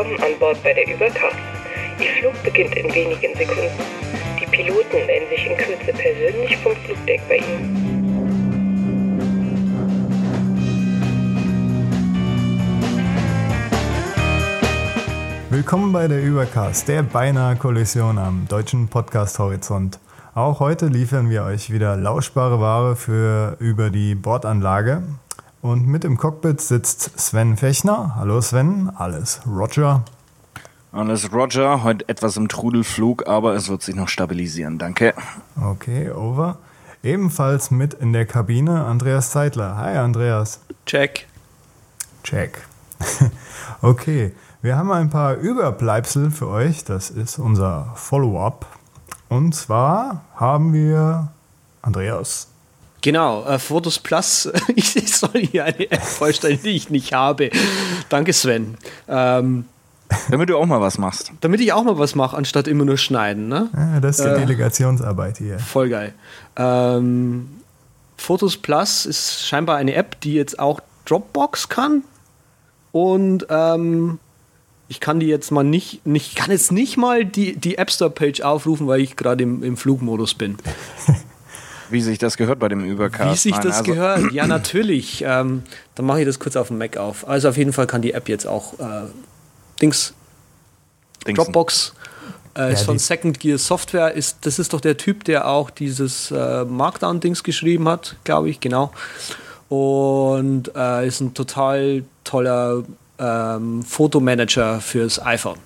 Willkommen an Bord bei der Übercast. Ihr Flug beginnt in wenigen Sekunden. Die Piloten melden sich in Kürze persönlich vom Flugdeck bei Ihnen. Willkommen bei der Übercast, der beinahe Kollision am deutschen Podcast Horizont. Auch heute liefern wir euch wieder lauschbare Ware für über die Bordanlage. Und mit im Cockpit sitzt Sven Fechner. Hallo Sven, alles Roger. Alles Roger, heute etwas im Trudelflug, aber es wird sich noch stabilisieren, danke. Okay, over. Ebenfalls mit in der Kabine Andreas Zeitler. Hi Andreas. Check. Check. okay, wir haben ein paar Überbleibsel für euch. Das ist unser Follow-up. Und zwar haben wir Andreas. Genau, äh, Fotos Plus. ich soll hier eine App vorstellen, die ich nicht habe. Danke, Sven. Ähm, damit du auch mal was machst. Damit ich auch mal was mache, anstatt immer nur schneiden. Ne? Ja, das ist die äh, Delegationsarbeit hier. Voll geil. Ähm, Fotos Plus ist scheinbar eine App, die jetzt auch Dropbox kann. Und ähm, ich kann die jetzt mal nicht, nicht kann jetzt nicht mal die, die App Store Page aufrufen, weil ich gerade im, im Flugmodus bin. Wie sich das gehört bei dem Übercast. Wie sich das also gehört, ja natürlich. Ähm, dann mache ich das kurz auf dem Mac auf. Also auf jeden Fall kann die App jetzt auch äh, Dings, Dingsen. Dropbox äh, ist ja, von Second Gear Software. Ist, das ist doch der Typ, der auch dieses äh, Markdown-Dings geschrieben hat, glaube ich, genau. Und äh, ist ein total toller ähm, Fotomanager fürs iPhone.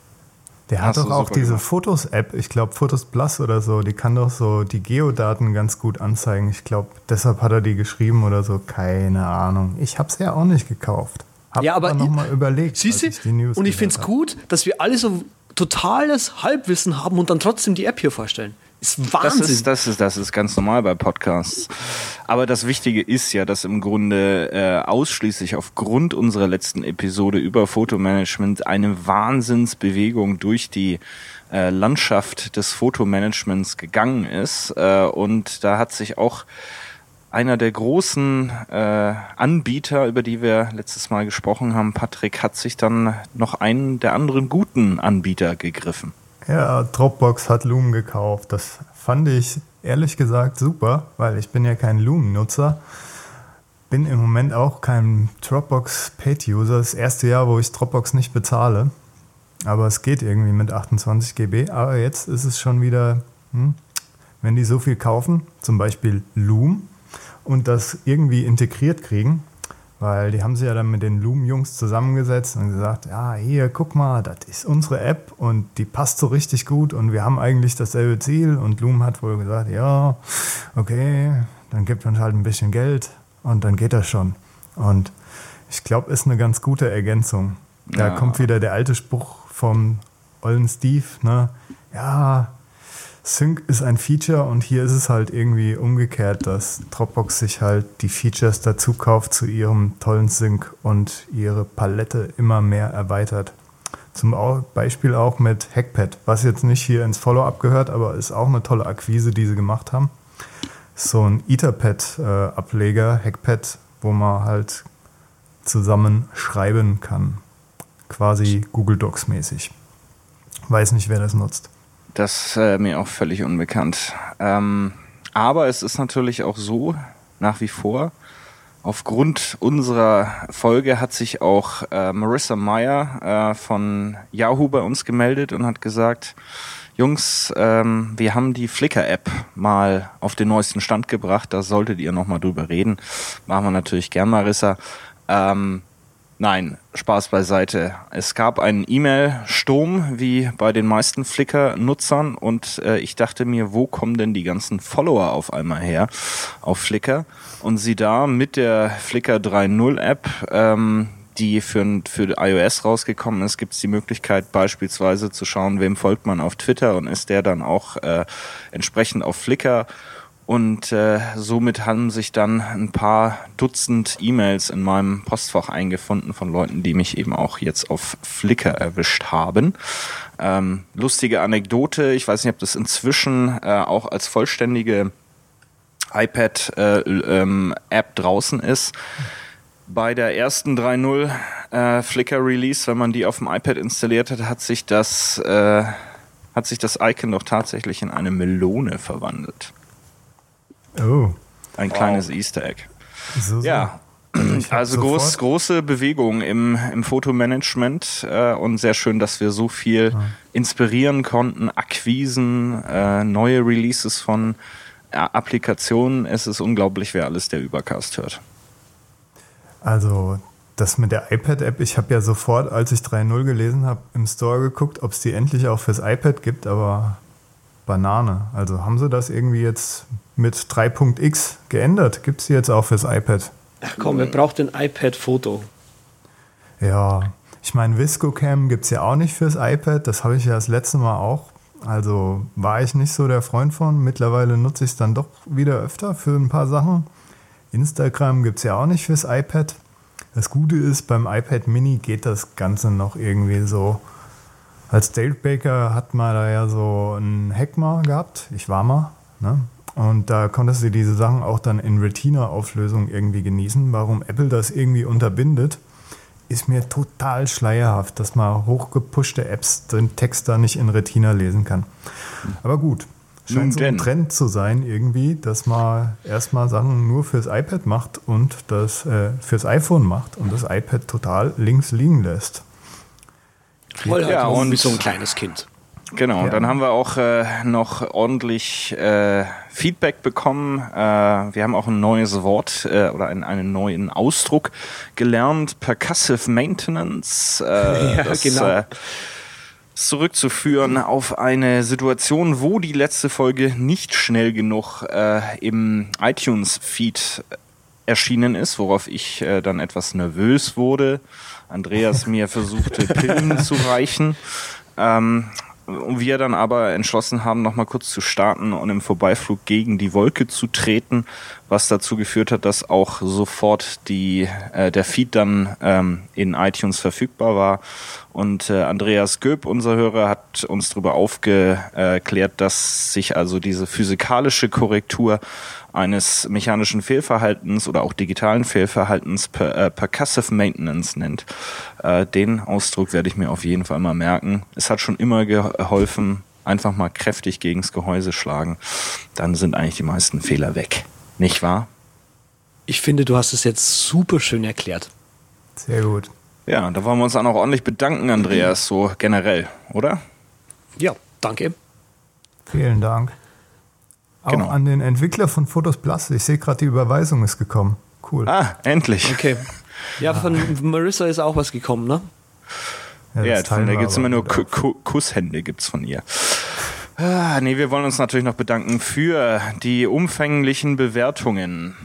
Der hat doch auch diese Fotos-App, ich glaube Fotos Plus oder so, die kann doch so die Geodaten ganz gut anzeigen. Ich glaube, deshalb hat er die geschrieben oder so, keine Ahnung. Ich habe es ja auch nicht gekauft. Hab ja, aber nochmal überlegt. Siehst du? Und ich finde es gut, dass wir alle so totales Halbwissen haben und dann trotzdem die App hier vorstellen. Ist Wahnsinn. Das ist, das ist, das ist ganz normal bei Podcasts. Aber das Wichtige ist ja, dass im Grunde äh, ausschließlich aufgrund unserer letzten Episode über Fotomanagement eine Wahnsinnsbewegung durch die äh, Landschaft des Fotomanagements gegangen ist. Äh, und da hat sich auch einer der großen äh, Anbieter, über die wir letztes Mal gesprochen haben, Patrick, hat sich dann noch einen der anderen guten Anbieter gegriffen. Ja, Dropbox hat Loom gekauft. Das fand ich ehrlich gesagt super, weil ich bin ja kein Loom-Nutzer. Bin im Moment auch kein Dropbox Paid-User. Das erste Jahr, wo ich Dropbox nicht bezahle. Aber es geht irgendwie mit 28 GB. Aber jetzt ist es schon wieder, hm, wenn die so viel kaufen, zum Beispiel Loom, und das irgendwie integriert kriegen, weil die haben sich ja dann mit den Loom-Jungs zusammengesetzt und gesagt, ja, hier, guck mal, das ist unsere App und die passt so richtig gut und wir haben eigentlich dasselbe Ziel. Und Loom hat wohl gesagt, ja, okay, dann gibt uns halt ein bisschen Geld und dann geht das schon. Und ich glaube, ist eine ganz gute Ergänzung. Da ja. kommt wieder der alte Spruch vom ollen Steve, ne? Ja, Sync ist ein Feature und hier ist es halt irgendwie umgekehrt, dass Dropbox sich halt die Features dazu kauft zu ihrem tollen Sync und ihre Palette immer mehr erweitert. Zum Beispiel auch mit Hackpad, was jetzt nicht hier ins Follow-up gehört, aber ist auch eine tolle Akquise, die sie gemacht haben. So ein Etherpad-Ableger, Hackpad, wo man halt zusammen schreiben kann. Quasi Google Docs mäßig. Weiß nicht, wer das nutzt. Das äh, mir auch völlig unbekannt. Ähm, aber es ist natürlich auch so, nach wie vor, aufgrund unserer Folge hat sich auch äh, Marissa Meyer äh, von Yahoo bei uns gemeldet und hat gesagt, Jungs, ähm, wir haben die Flickr-App mal auf den neuesten Stand gebracht, da solltet ihr nochmal drüber reden. Machen wir natürlich gern, Marissa. Ähm, Nein, Spaß beiseite. Es gab einen E-Mail-Sturm, wie bei den meisten Flickr-Nutzern, und äh, ich dachte mir, wo kommen denn die ganzen Follower auf einmal her auf Flickr? Und sie da mit der Flickr 3.0 App, ähm, die für, für iOS rausgekommen ist, gibt es die Möglichkeit beispielsweise zu schauen, wem folgt man auf Twitter und ist der dann auch äh, entsprechend auf Flickr und äh, somit haben sich dann ein paar Dutzend E-Mails in meinem Postfach eingefunden von Leuten, die mich eben auch jetzt auf Flickr erwischt haben. Ähm, lustige Anekdote, ich weiß nicht, ob das inzwischen äh, auch als vollständige iPad-App äh, ähm, draußen ist. Bei der ersten 3.0 äh, Flickr Release, wenn man die auf dem iPad installiert hat, hat sich das, äh, hat sich das Icon doch tatsächlich in eine Melone verwandelt. Oh. Ein wow. kleines Easter Egg. So, so. Ja, also groß, große Bewegung im, im Fotomanagement äh, und sehr schön, dass wir so viel ja. inspirieren konnten, Akquisen, äh, neue Releases von äh, Applikationen. Es ist unglaublich, wer alles der Übercast hört. Also das mit der iPad-App, ich habe ja sofort, als ich 3.0 gelesen habe, im Store geguckt, ob es die endlich auch fürs iPad gibt, aber Banane. Also haben sie das irgendwie jetzt mit 3.x geändert? Gibt es die jetzt auch fürs iPad? Ach komm, wer braucht ein iPad-Foto? Ja, ich meine, ViscoCam gibt es ja auch nicht fürs iPad. Das habe ich ja das letzte Mal auch. Also war ich nicht so der Freund von. Mittlerweile nutze ich es dann doch wieder öfter für ein paar Sachen. Instagram gibt es ja auch nicht fürs iPad. Das Gute ist, beim iPad Mini geht das Ganze noch irgendwie so. Als Dale Baker hat man da ja so ein Hack mal gehabt. Ich war mal. Ne? Und da konntest du diese Sachen auch dann in Retina-Auflösung irgendwie genießen. Warum Apple das irgendwie unterbindet, ist mir total schleierhaft, dass man hochgepushte Apps den Text da nicht in Retina lesen kann. Aber gut, scheint so ein Trend zu sein irgendwie, dass man erstmal Sachen nur fürs iPad macht und das äh, fürs iPhone macht und das iPad total links liegen lässt. Voll ja, und wie so ein kleines Kind. Genau, ja. dann haben wir auch äh, noch ordentlich äh, Feedback bekommen. Äh, wir haben auch ein neues Wort äh, oder einen, einen neuen Ausdruck gelernt. Percussive Maintenance. Äh, ja, das, genau. Äh, zurückzuführen auf eine Situation, wo die letzte Folge nicht schnell genug äh, im iTunes-Feed erschienen ist, worauf ich äh, dann etwas nervös wurde. Andreas mir versuchte, Pillen zu reichen. Ähm, wir dann aber entschlossen haben, nochmal kurz zu starten und im Vorbeiflug gegen die Wolke zu treten, was dazu geführt hat, dass auch sofort die, äh, der Feed dann ähm, in iTunes verfügbar war. Und äh, Andreas Göb, unser Hörer, hat uns darüber aufgeklärt, dass sich also diese physikalische Korrektur eines mechanischen Fehlverhaltens oder auch digitalen Fehlverhaltens per, äh, Percussive Maintenance nennt. Äh, den Ausdruck werde ich mir auf jeden Fall mal merken. Es hat schon immer geholfen, einfach mal kräftig gegens Gehäuse schlagen. Dann sind eigentlich die meisten Fehler weg. Nicht wahr? Ich finde, du hast es jetzt super schön erklärt. Sehr gut. Ja, da wollen wir uns auch noch ordentlich bedanken, Andreas, so generell, oder? Ja, danke. Vielen Dank. Auch genau. an den Entwickler von Fotos Plus. Ich sehe gerade, die Überweisung ist gekommen. Cool. Ah, endlich. Okay. Ja, von Marissa ist auch was gekommen, ne? Ja, ja von der gibt es immer nur Kusshände gibt's von ihr. Ah, nee, wir wollen uns natürlich noch bedanken für die umfänglichen Bewertungen,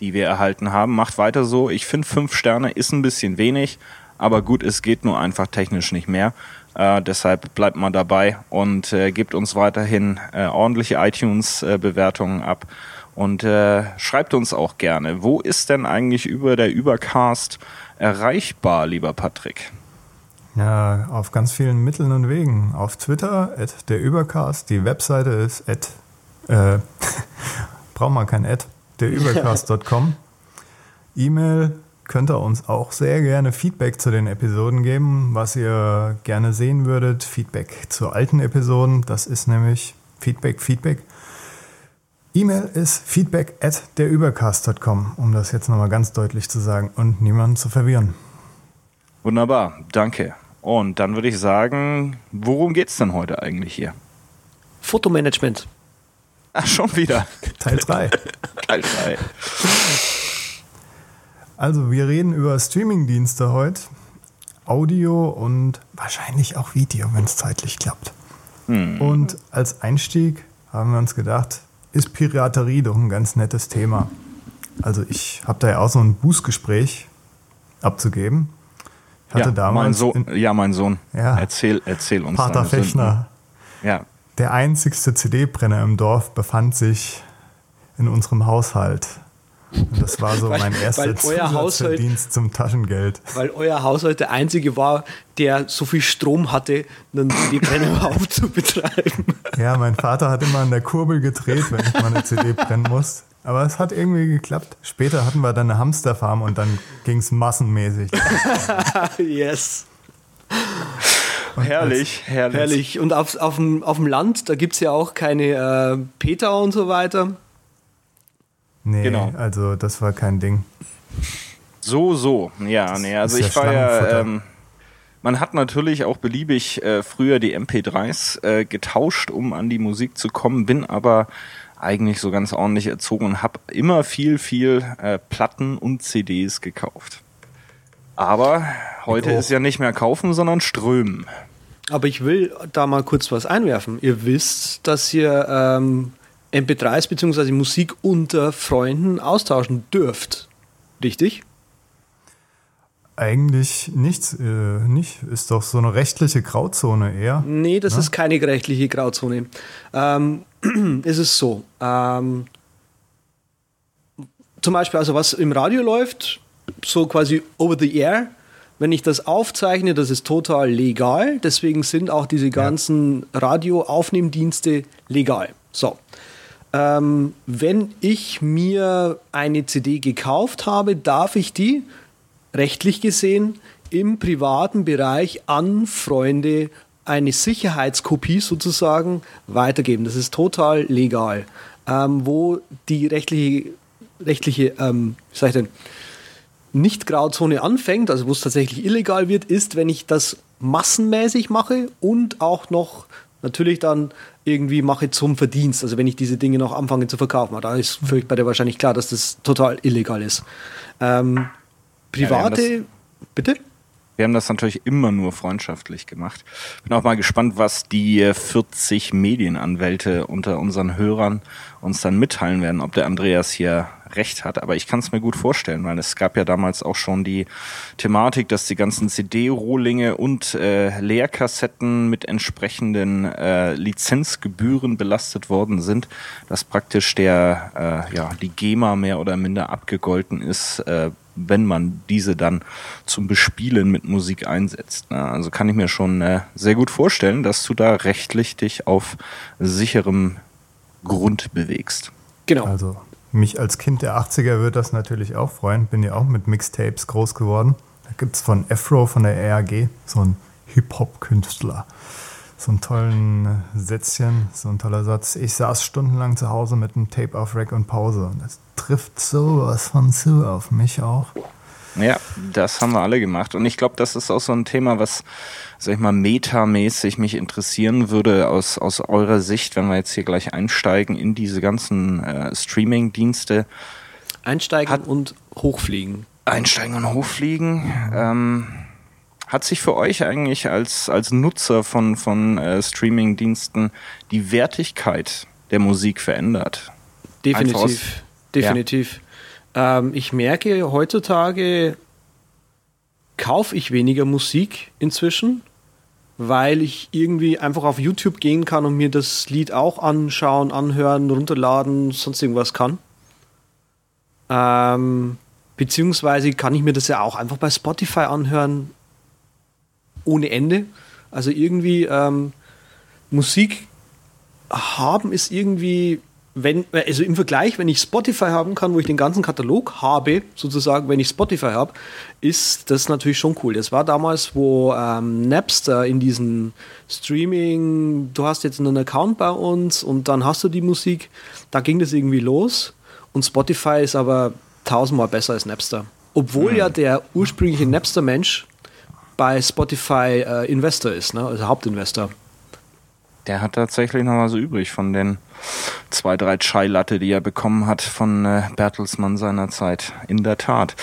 die wir erhalten haben. Macht weiter so. Ich finde, fünf Sterne ist ein bisschen wenig, aber gut, es geht nur einfach technisch nicht mehr. Äh, deshalb bleibt mal dabei und äh, gebt uns weiterhin äh, ordentliche iTunes-Bewertungen ab. Und äh, schreibt uns auch gerne, wo ist denn eigentlich über der Übercast erreichbar, lieber Patrick? Ja, auf ganz vielen Mitteln und Wegen. Auf Twitter, at der Übercast. Die Webseite ist at, äh, braucht man kein at, derübercast.com. E-Mail könnt ihr uns auch sehr gerne Feedback zu den Episoden geben, was ihr gerne sehen würdet. Feedback zu alten Episoden, das ist nämlich Feedback, Feedback. E-Mail ist feedback at derübercast.com, um das jetzt nochmal ganz deutlich zu sagen und niemanden zu verwirren. Wunderbar, danke. Und dann würde ich sagen, worum geht es denn heute eigentlich hier? Fotomanagement. Ach, schon wieder. Teil 3. Teil 3. Also, wir reden über Streamingdienste heute. Audio und wahrscheinlich auch Video, wenn es zeitlich klappt. Hm. Und als Einstieg haben wir uns gedacht, ist Piraterie doch ein ganz nettes Thema. Also ich habe da ja auch so ein Bußgespräch abzugeben. Ich hatte ja, damals mein Sohn, ja, mein Sohn. Ja, erzähl, erzähl uns. Pater Fechner. Ja. Der einzigste CD-Brenner im Dorf befand sich in unserem Haushalt. Das war so weil, mein erster Zusatzverdienst zum Taschengeld. Weil euer Haushalt der einzige war, der so viel Strom hatte, einen CD-Brenner überhaupt zu betreiben. Ja, mein Vater hat immer an der Kurbel gedreht, wenn ich mal eine CD brennen muss. Aber es hat irgendwie geklappt. Später hatten wir dann eine Hamsterfarm und dann ging es massenmäßig. yes. Und herrlich, herrlich. Herrlich. Und auf, auf, dem, auf dem Land, da gibt es ja auch keine äh, Peter und so weiter. Nee, genau. also das war kein Ding. So, so. Ja, das nee, also ich war ja. Ähm, man hat natürlich auch beliebig äh, früher die MP3s äh, getauscht, um an die Musik zu kommen, bin aber eigentlich so ganz ordentlich erzogen und habe immer viel, viel äh, Platten und CDs gekauft. Aber heute ist ja nicht mehr kaufen, sondern strömen. Aber ich will da mal kurz was einwerfen. Ihr wisst, dass ihr ähm, MP3s bzw. Musik unter Freunden austauschen dürft. Richtig? Eigentlich nichts, äh, nicht. Ist doch so eine rechtliche Grauzone eher. Nee, das ne? ist keine rechtliche Grauzone. Ähm, ist es so. Ähm, zum Beispiel, also was im Radio läuft, so quasi over the air, wenn ich das aufzeichne, das ist total legal. Deswegen sind auch diese ganzen ja. Radioaufnehmdienste legal. So. Ähm, wenn ich mir eine CD gekauft habe, darf ich die rechtlich gesehen im privaten Bereich an Freunde eine Sicherheitskopie sozusagen weitergeben. Das ist total legal. Ähm, wo die rechtliche, rechtliche ähm, wie sag ich denn, nicht-Grauzone anfängt, also wo es tatsächlich illegal wird, ist, wenn ich das massenmäßig mache und auch noch natürlich dann irgendwie mache zum Verdienst. Also wenn ich diese Dinge noch anfange zu verkaufen. Da ist für bei der wahrscheinlich klar, dass das total illegal ist. Ähm, private, ja, bitte? Wir haben das natürlich immer nur freundschaftlich gemacht. Bin auch mal gespannt, was die 40 Medienanwälte unter unseren Hörern uns dann mitteilen werden, ob der Andreas hier recht hat. Aber ich kann es mir gut vorstellen, weil es gab ja damals auch schon die Thematik, dass die ganzen CD-Rohlinge und äh, Leerkassetten mit entsprechenden äh, Lizenzgebühren belastet worden sind, dass praktisch der äh, ja die GEMA mehr oder minder abgegolten ist. Äh, wenn man diese dann zum Bespielen mit Musik einsetzt. Ne? Also kann ich mir schon äh, sehr gut vorstellen, dass du da rechtlich dich auf sicherem Grund bewegst. Genau. Also mich als Kind der 80er würde das natürlich auch freuen. Bin ja auch mit Mixtapes groß geworden. Da gibt es von Afro von der RAG so einen Hip-Hop-Künstler so einen tollen Sätzchen, so ein toller Satz. Ich saß stundenlang zu Hause mit einem Tape auf Rack und Pause. Und das trifft sowas von zu auf mich auch. Ja, das haben wir alle gemacht. Und ich glaube, das ist auch so ein Thema, was, sag ich mal, metamäßig mich interessieren würde aus, aus eurer Sicht, wenn wir jetzt hier gleich einsteigen in diese ganzen äh, Streaming-Dienste. Einsteigen Hat, und hochfliegen. Einsteigen und hochfliegen. Ähm, hat sich für euch eigentlich als, als Nutzer von, von äh, Streaming-Diensten die Wertigkeit der Musik verändert? Definitiv. Aus, definitiv. Ja. Ähm, ich merke, heutzutage kaufe ich weniger Musik inzwischen, weil ich irgendwie einfach auf YouTube gehen kann und mir das Lied auch anschauen, anhören, runterladen, sonst irgendwas kann. Ähm, beziehungsweise kann ich mir das ja auch einfach bei Spotify anhören ohne Ende. Also irgendwie ähm, Musik haben ist irgendwie, wenn, also im Vergleich, wenn ich Spotify haben kann, wo ich den ganzen Katalog habe, sozusagen, wenn ich Spotify habe, ist das natürlich schon cool. Das war damals, wo ähm, Napster in diesen Streaming, du hast jetzt einen Account bei uns und dann hast du die Musik, da ging das irgendwie los. Und Spotify ist aber tausendmal besser als Napster. Obwohl mhm. ja der ursprüngliche Napster-Mensch bei Spotify äh, Investor ist, ne? also Hauptinvestor. Der hat tatsächlich noch was übrig von den zwei, drei Chai-Latte, die er bekommen hat von äh, Bertelsmann seiner Zeit. In der Tat.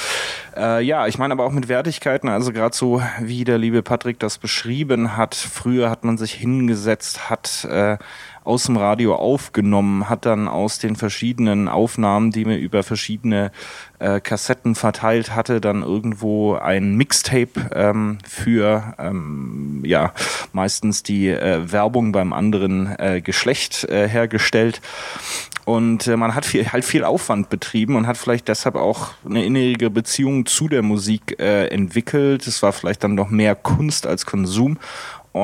Äh, ja, ich meine aber auch mit Wertigkeiten, also gerade so wie der liebe Patrick das beschrieben hat. Früher hat man sich hingesetzt, hat äh, aus dem Radio aufgenommen, hat dann aus den verschiedenen Aufnahmen, die mir über verschiedene äh, Kassetten verteilt hatte, dann irgendwo ein Mixtape ähm, für ähm, ja meistens die äh, Werbung beim anderen äh, Geschlecht äh, hergestellt. Und äh, man hat viel, halt viel Aufwand betrieben und hat vielleicht deshalb auch eine innere Beziehung zu der Musik äh, entwickelt. Es war vielleicht dann noch mehr Kunst als Konsum.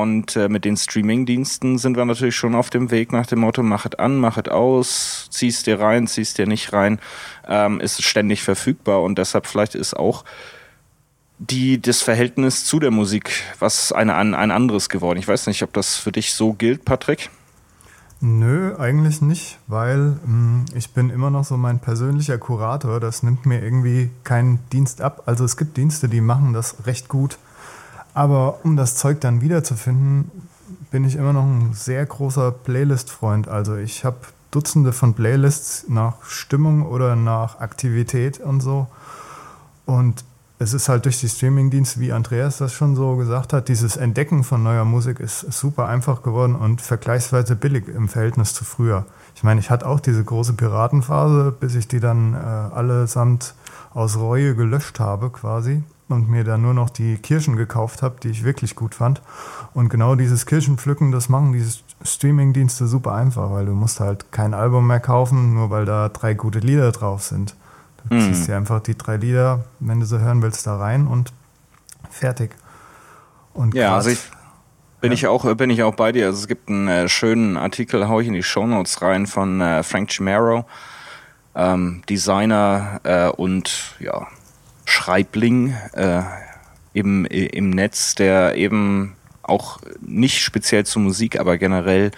Und äh, mit den Streaming-Diensten sind wir natürlich schon auf dem Weg nach dem Motto, mach es an, mach es aus, ziehst dir rein, ziehst dir nicht rein, ähm, ist ständig verfügbar und deshalb vielleicht ist auch die, das Verhältnis zu der Musik was eine, ein, ein anderes geworden. Ich weiß nicht, ob das für dich so gilt, Patrick. Nö, eigentlich nicht, weil mh, hm, ich bin immer noch so mein persönlicher Kurator. Das nimmt mir irgendwie keinen Dienst ab. Also es gibt Dienste, die machen das recht gut. Aber um das Zeug dann wiederzufinden, bin ich immer noch ein sehr großer Playlist-Freund. Also ich habe Dutzende von Playlists nach Stimmung oder nach Aktivität und so. Und es ist halt durch die Streamingdienste, wie Andreas das schon so gesagt hat, dieses Entdecken von neuer Musik ist super einfach geworden und vergleichsweise billig im Verhältnis zu früher. Ich meine, ich hatte auch diese große Piratenphase, bis ich die dann äh, allesamt aus Reue gelöscht habe quasi und mir dann nur noch die Kirschen gekauft habe, die ich wirklich gut fand. Und genau dieses Kirschenpflücken, das machen diese Streamingdienste super einfach, weil du musst halt kein Album mehr kaufen, nur weil da drei gute Lieder drauf sind. Du mhm. ziehst dir einfach die drei Lieder, wenn du sie hören willst, da rein und fertig. Und ja, also ich bin ja. ich auch bin ich auch bei dir. Also es gibt einen äh, schönen Artikel, hau ich in die Shownotes rein von äh, Frank Chimero, ähm, Designer äh, und ja Schreibling äh, im im Netz, der eben auch nicht speziell zur Musik, aber generell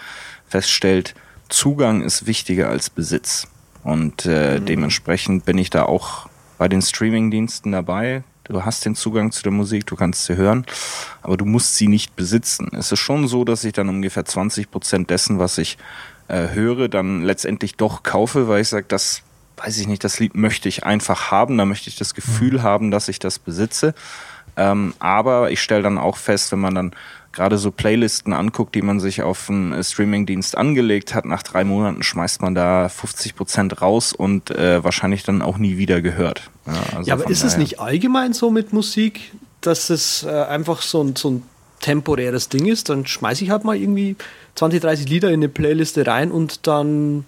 feststellt, Zugang ist wichtiger als Besitz. Und äh, mhm. dementsprechend bin ich da auch bei den Streaming-Diensten dabei. Du hast den Zugang zu der Musik, du kannst sie hören, aber du musst sie nicht besitzen. Es ist schon so, dass ich dann ungefähr 20 Prozent dessen, was ich äh, höre, dann letztendlich doch kaufe, weil ich sage, das weiß ich nicht, das Lied möchte ich einfach haben, da möchte ich das Gefühl mhm. haben, dass ich das besitze. Ähm, aber ich stelle dann auch fest, wenn man dann gerade so Playlisten anguckt, die man sich auf einen äh, Streamingdienst angelegt hat, nach drei Monaten schmeißt man da 50 Prozent raus und äh, wahrscheinlich dann auch nie wieder gehört. Ja, also ja aber ist es nicht allgemein so mit Musik, dass es äh, einfach so ein, so ein temporäres Ding ist? Dann schmeiße ich halt mal irgendwie 20, 30 Lieder in eine Playliste rein und dann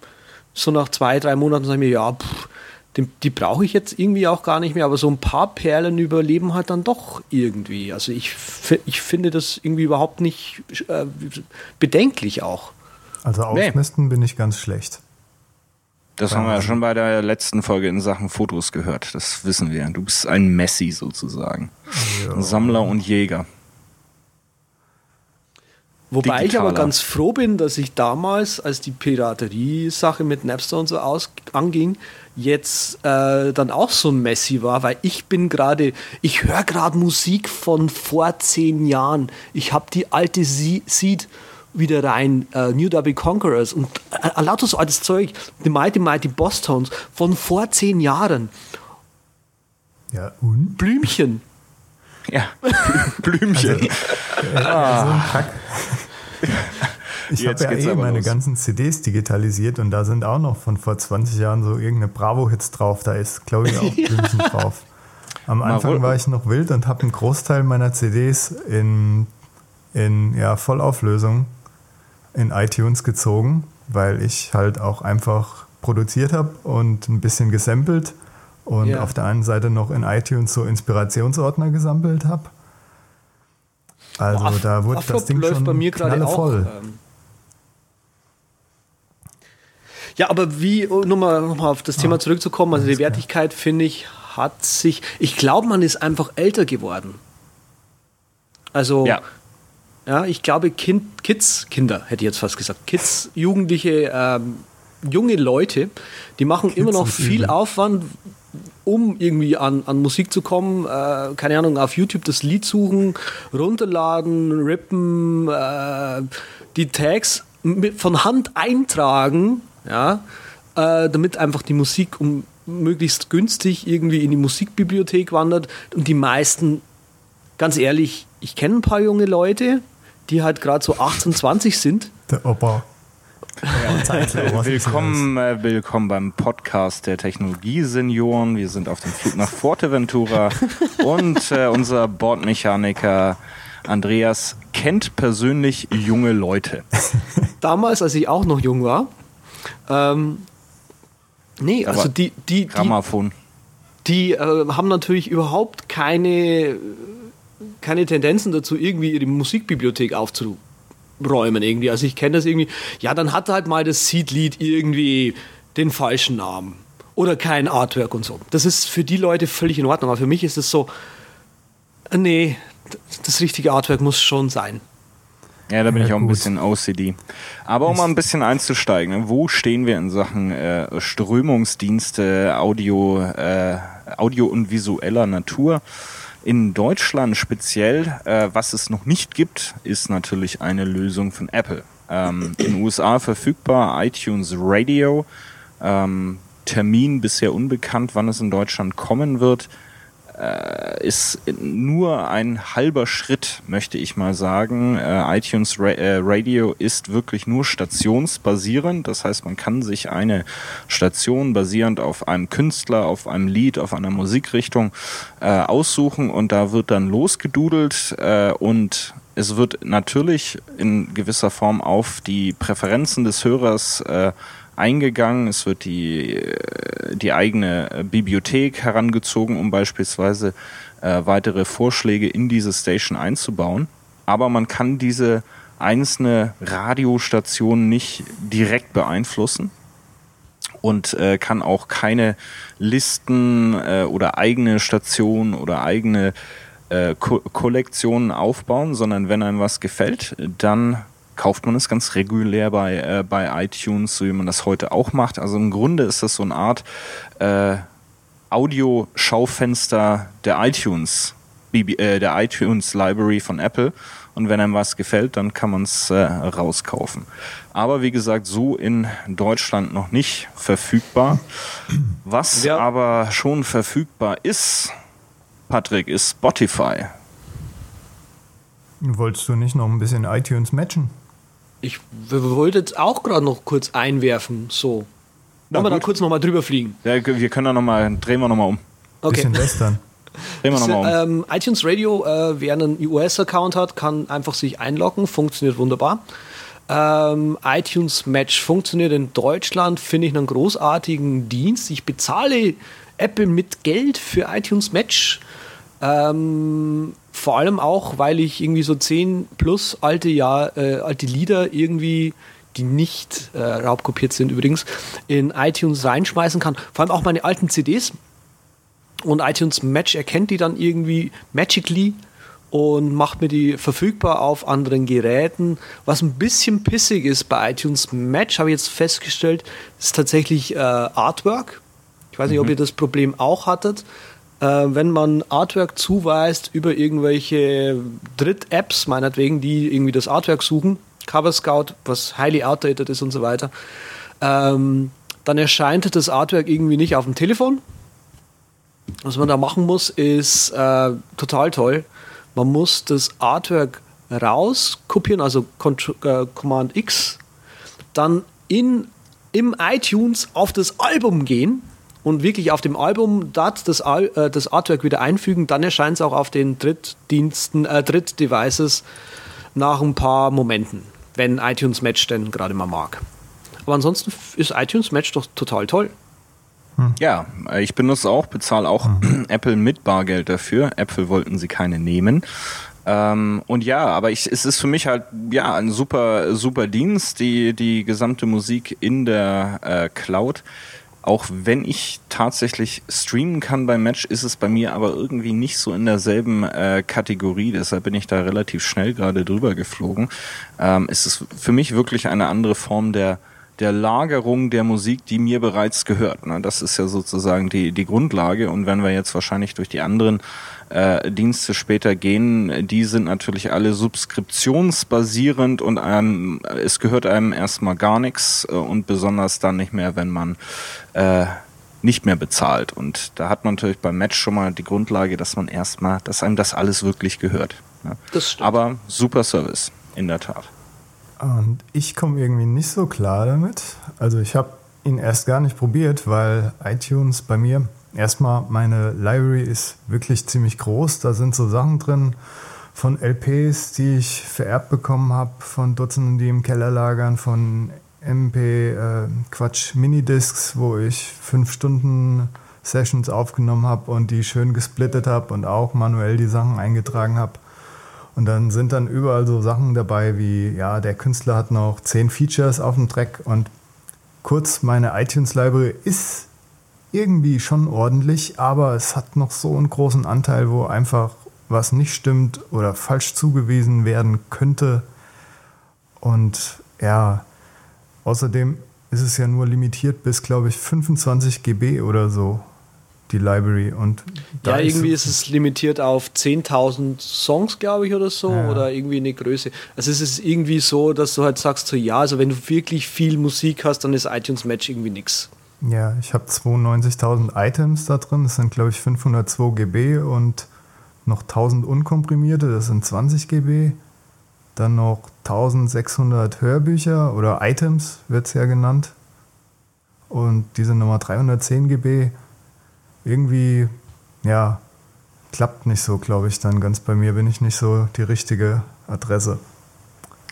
so nach zwei, drei Monaten sage ich mir, ja, pff, die, die brauche ich jetzt irgendwie auch gar nicht mehr, aber so ein paar Perlen überleben halt dann doch irgendwie. Also ich, ich finde das irgendwie überhaupt nicht äh, bedenklich auch. Also ausmisten nee. bin ich ganz schlecht. Das haben wir ja schon bei der letzten Folge in Sachen Fotos gehört. Das wissen wir. Du bist ein Messi sozusagen. Ja. Sammler und Jäger. Wobei Digitaler. ich aber ganz froh bin, dass ich damals, als die Piraterie-Sache mit Napster und so aus, anging, jetzt äh, dann auch so ein Messi war, weil ich bin gerade, ich höre gerade Musik von vor zehn Jahren. Ich habe die alte Seed wieder rein, äh, New Double Conquerors und äh, äh, lauter so altes Zeug, die Mighty Mighty Boss Tones von vor zehn Jahren. Ja, und? Blümchen. Ja, Blümchen. Also, äh, ah. so ein Kack. Ich habe ja eh meine los. ganzen CDs digitalisiert und da sind auch noch von vor 20 Jahren so irgendeine Bravo-Hits drauf. Da ist, glaube ich, auch Blümchen drauf. Am Anfang war ich noch wild und habe einen Großteil meiner CDs in, in ja, Vollauflösung in iTunes gezogen, weil ich halt auch einfach produziert habe und ein bisschen gesampelt und ja. auf der einen Seite noch in iTunes so Inspirationsordner gesammelt habe. Also Boah, da wurde das Ding schon bei mir gerade voll. Ähm, Ja, aber wie, oh, nochmal noch mal auf das Thema zurückzukommen, also die Wertigkeit, finde ich, hat sich, ich glaube, man ist einfach älter geworden. Also, ja, ja ich glaube, kind, Kids, Kinder, hätte ich jetzt fast gesagt, Kids, Jugendliche, ähm, junge Leute, die machen Kids immer noch viel. Aufwand, um irgendwie an, an Musik zu kommen. Äh, keine Ahnung, auf YouTube das Lied suchen, runterladen, rippen, äh, die Tags mit, von Hand eintragen ja, äh, damit einfach die Musik um möglichst günstig irgendwie in die Musikbibliothek wandert. Und die meisten, ganz ehrlich, ich kenne ein paar junge Leute, die halt gerade so 18, 20 sind. Der Opa. Ja, willkommen, äh, willkommen beim Podcast der Technologiesenioren. Wir sind auf dem Flug nach Forteventura und äh, unser Bordmechaniker Andreas kennt persönlich junge Leute. Damals, als ich auch noch jung war, ähm, nee, Aber also die, die, Grammophon. Die, die äh, haben natürlich überhaupt keine keine Tendenzen dazu, irgendwie ihre Musikbibliothek aufzuräumen irgendwie. Also ich kenne das irgendwie. Ja, dann hat halt mal das Seed-Lied irgendwie den falschen Namen oder kein Artwork und so. Das ist für die Leute völlig in Ordnung. Aber für mich ist es so, nee, das richtige Artwork muss schon sein. Ja, da bin ja, ich auch gut. ein bisschen OCD. Aber um mal ein bisschen einzusteigen, ne, wo stehen wir in Sachen äh, Strömungsdienste, Audio, äh, Audio und visueller Natur? In Deutschland speziell, äh, was es noch nicht gibt, ist natürlich eine Lösung von Apple. Ähm, in den USA verfügbar iTunes Radio. Ähm, Termin bisher unbekannt, wann es in Deutschland kommen wird äh, ist nur ein halber Schritt, möchte ich mal sagen. Äh, iTunes Ra äh, Radio ist wirklich nur stationsbasierend. Das heißt, man kann sich eine Station basierend auf einem Künstler, auf einem Lied, auf einer Musikrichtung äh, aussuchen und da wird dann losgedudelt äh, und es wird natürlich in gewisser Form auf die Präferenzen des Hörers äh, eingegangen. Es wird die, äh, die eigene Bibliothek herangezogen, um beispielsweise äh, weitere Vorschläge in diese Station einzubauen. Aber man kann diese einzelne Radiostation nicht direkt beeinflussen und äh, kann auch keine Listen äh, oder eigene Stationen oder eigene äh, Ko Kollektionen aufbauen, sondern wenn einem was gefällt, dann kauft man es ganz regulär bei, äh, bei iTunes, so wie man das heute auch macht. Also im Grunde ist das so eine Art äh, Audio-Schaufenster der iTunes, äh, der iTunes Library von Apple. Und wenn einem was gefällt, dann kann man es äh, rauskaufen. Aber wie gesagt, so in Deutschland noch nicht verfügbar. Was ja. aber schon verfügbar ist, Patrick, ist Spotify. Wolltest du nicht noch ein bisschen iTunes matchen? Ich wollte jetzt auch gerade noch kurz einwerfen, so. Wollen wir da kurz nochmal drüber fliegen? Ja, wir können da nochmal, drehen wir nochmal um. Okay. Bisschen lästern. drehen wir nochmal um. Ähm, iTunes Radio, äh, wer einen US-Account hat, kann einfach sich einloggen, funktioniert wunderbar. Ähm, iTunes Match funktioniert in Deutschland, finde ich einen großartigen Dienst. Ich bezahle Apple mit Geld für iTunes Match. Ähm, vor allem auch, weil ich irgendwie so 10 plus alte, Jahr, äh, alte Lieder irgendwie, die nicht äh, raubkopiert sind übrigens, in iTunes reinschmeißen kann. Vor allem auch meine alten CDs. Und iTunes Match erkennt die dann irgendwie magically und macht mir die verfügbar auf anderen Geräten. Was ein bisschen pissig ist bei iTunes Match, habe ich jetzt festgestellt, ist tatsächlich äh, Artwork. Ich weiß nicht, mhm. ob ihr das Problem auch hattet wenn man Artwork zuweist über irgendwelche Dritt-Apps, meinetwegen, die irgendwie das Artwork suchen, Cover Scout, was highly outdated ist und so weiter, ähm, dann erscheint das Artwork irgendwie nicht auf dem Telefon. Was man da machen muss, ist äh, total toll. Man muss das Artwork rauskopieren, also äh, Command X, dann in, im iTunes auf das Album gehen und wirklich auf dem Album dort das, äh, das Artwork wieder einfügen, dann erscheint es auch auf den Drittdiensten, äh, Drittdevices nach ein paar Momenten, wenn iTunes Match denn gerade mal mag. Aber ansonsten ist iTunes Match doch total toll. Hm. Ja, ich benutze auch, bezahle auch hm. Apple mit Bargeld dafür. Apple wollten sie keine nehmen. Ähm, und ja, aber ich, es ist für mich halt ja ein super, super Dienst, die, die gesamte Musik in der äh, Cloud auch wenn ich tatsächlich streamen kann beim Match, ist es bei mir aber irgendwie nicht so in derselben äh, Kategorie. Deshalb bin ich da relativ schnell gerade drüber geflogen. Ähm, es ist für mich wirklich eine andere Form der der Lagerung der Musik, die mir bereits gehört. Ne? Das ist ja sozusagen die, die Grundlage. Und wenn wir jetzt wahrscheinlich durch die anderen äh, Dienste später gehen, die sind natürlich alle subskriptionsbasierend und einem, es gehört einem erstmal gar nichts äh, und besonders dann nicht mehr, wenn man äh, nicht mehr bezahlt. Und da hat man natürlich beim Match schon mal die Grundlage, dass man erstmal, dass einem das alles wirklich gehört. Ja. Das stimmt. Aber super Service, in der Tat. Und ich komme irgendwie nicht so klar damit. Also ich habe ihn erst gar nicht probiert, weil iTunes bei mir erstmal meine Library ist wirklich ziemlich groß. Da sind so Sachen drin von LPs, die ich vererbt bekommen habe, von Dutzenden, die im Keller lagern, von MP, äh, Quatsch, Minidiscs, wo ich fünf Stunden Sessions aufgenommen habe und die schön gesplittet habe und auch manuell die Sachen eingetragen habe. Und dann sind dann überall so Sachen dabei wie, ja, der Künstler hat noch zehn Features auf dem Track und kurz, meine iTunes-Library ist irgendwie schon ordentlich, aber es hat noch so einen großen Anteil, wo einfach was nicht stimmt oder falsch zugewiesen werden könnte. Und ja, außerdem ist es ja nur limitiert bis, glaube ich, 25 GB oder so, die Library. Und ja, irgendwie ist, es limitiert auf 10.000 Songs, glaube ich, oder so, ja. oder irgendwie eine Größe. Also es ist irgendwie so, dass du halt sagst, so ja, also wenn du wirklich viel Musik hast, dann ist iTunes Match irgendwie nichts. Ja, ich habe 92.000 Items da drin, das sind, glaube ich, 502 GB und noch 1000 unkomprimierte, das sind 20 GB. Dann noch 1600 Hörbücher oder Items wird es ja genannt. Und diese Nummer 310 GB, irgendwie, ja, klappt nicht so, glaube ich, dann ganz bei mir bin ich nicht so die richtige Adresse.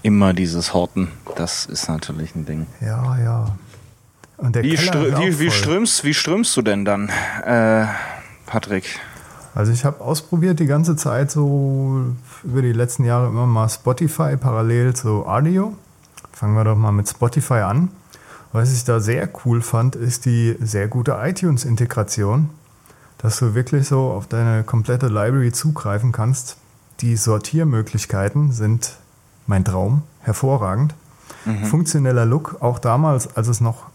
Immer dieses Horten, das ist natürlich ein Ding. Ja, ja. Wie, strö wie, wie, strömst, wie strömst du denn dann, äh, Patrick? Also ich habe ausprobiert die ganze Zeit so über die letzten Jahre immer mal Spotify parallel zu Audio. Fangen wir doch mal mit Spotify an. Was ich da sehr cool fand, ist die sehr gute iTunes-Integration, dass du wirklich so auf deine komplette Library zugreifen kannst. Die Sortiermöglichkeiten sind mein Traum, hervorragend. Mhm. Funktioneller Look, auch damals, als es noch,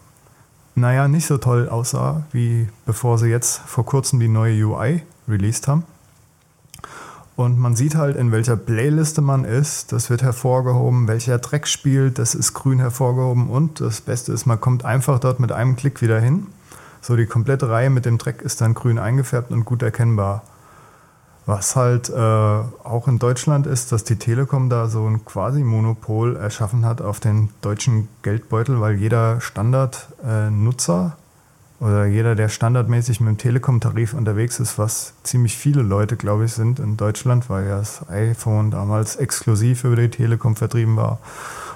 naja, nicht so toll aussah, wie bevor sie jetzt vor kurzem die neue UI released haben. Und man sieht halt, in welcher Playliste man ist. Das wird hervorgehoben, welcher Track spielt, das ist grün hervorgehoben. Und das Beste ist, man kommt einfach dort mit einem Klick wieder hin. So die komplette Reihe mit dem Track ist dann grün eingefärbt und gut erkennbar. Was halt äh, auch in Deutschland ist, dass die Telekom da so ein Quasi-Monopol erschaffen hat auf den deutschen Geldbeutel, weil jeder Standardnutzer äh, oder jeder, der standardmäßig mit dem Telekom-Tarif unterwegs ist, was ziemlich viele Leute, glaube ich, sind in Deutschland, weil ja das iPhone damals exklusiv über die Telekom vertrieben war.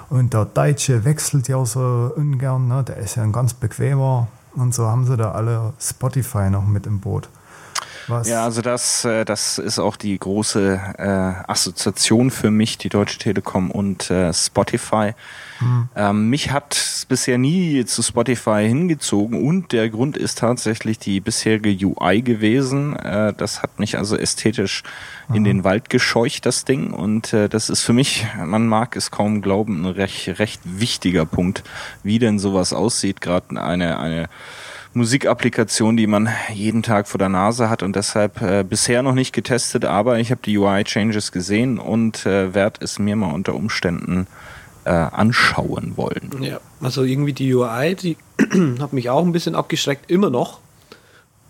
Und der Deutsche wechselt ja so ungern, ne? der ist ja ein ganz bequemer. Und so haben sie da alle Spotify noch mit im Boot. Was? Ja, also das, äh, das ist auch die große äh, Assoziation für mich, die Deutsche Telekom und äh, Spotify. Mhm. Ähm, mich hat es bisher nie zu Spotify hingezogen und der Grund ist tatsächlich die bisherige UI gewesen. Äh, das hat mich also ästhetisch in den Wald gescheucht, das Ding. Und äh, das ist für mich, man mag es kaum glauben, ein recht, recht wichtiger Punkt, wie denn sowas aussieht. Gerade eine, eine Musikapplikation, die man jeden Tag vor der Nase hat und deshalb äh, bisher noch nicht getestet, aber ich habe die UI-Changes gesehen und äh, werde es mir mal unter Umständen äh, anschauen wollen. Ja, also irgendwie die UI, die hat mich auch ein bisschen abgeschreckt, immer noch.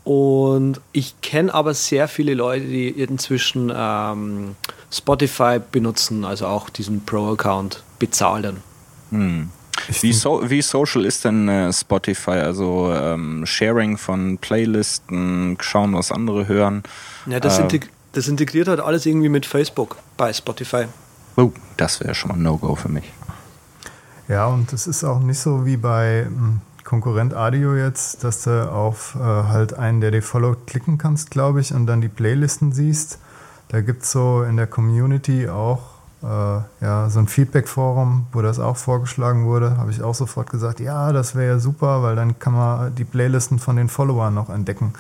Und ich kenne aber sehr viele Leute, die inzwischen ähm, Spotify benutzen, also auch diesen Pro-Account bezahlen. Hm. Wie, so, wie social ist denn äh, Spotify? Also ähm, Sharing von Playlisten, schauen, was andere hören. Ja, das, äh, integ das integriert halt alles irgendwie mit Facebook bei Spotify. Oh, das wäre schon mal ein No-Go für mich. Ja, und es ist auch nicht so wie bei hm, Konkurrent Audio jetzt, dass du auf äh, halt einen, der dir follow klicken kannst, glaube ich, und dann die Playlisten siehst. Da gibt es so in der Community auch äh, ja, so ein Feedback-Forum, wo das auch vorgeschlagen wurde, habe ich auch sofort gesagt, ja, das wäre ja super, weil dann kann man die Playlisten von den Followern noch entdecken.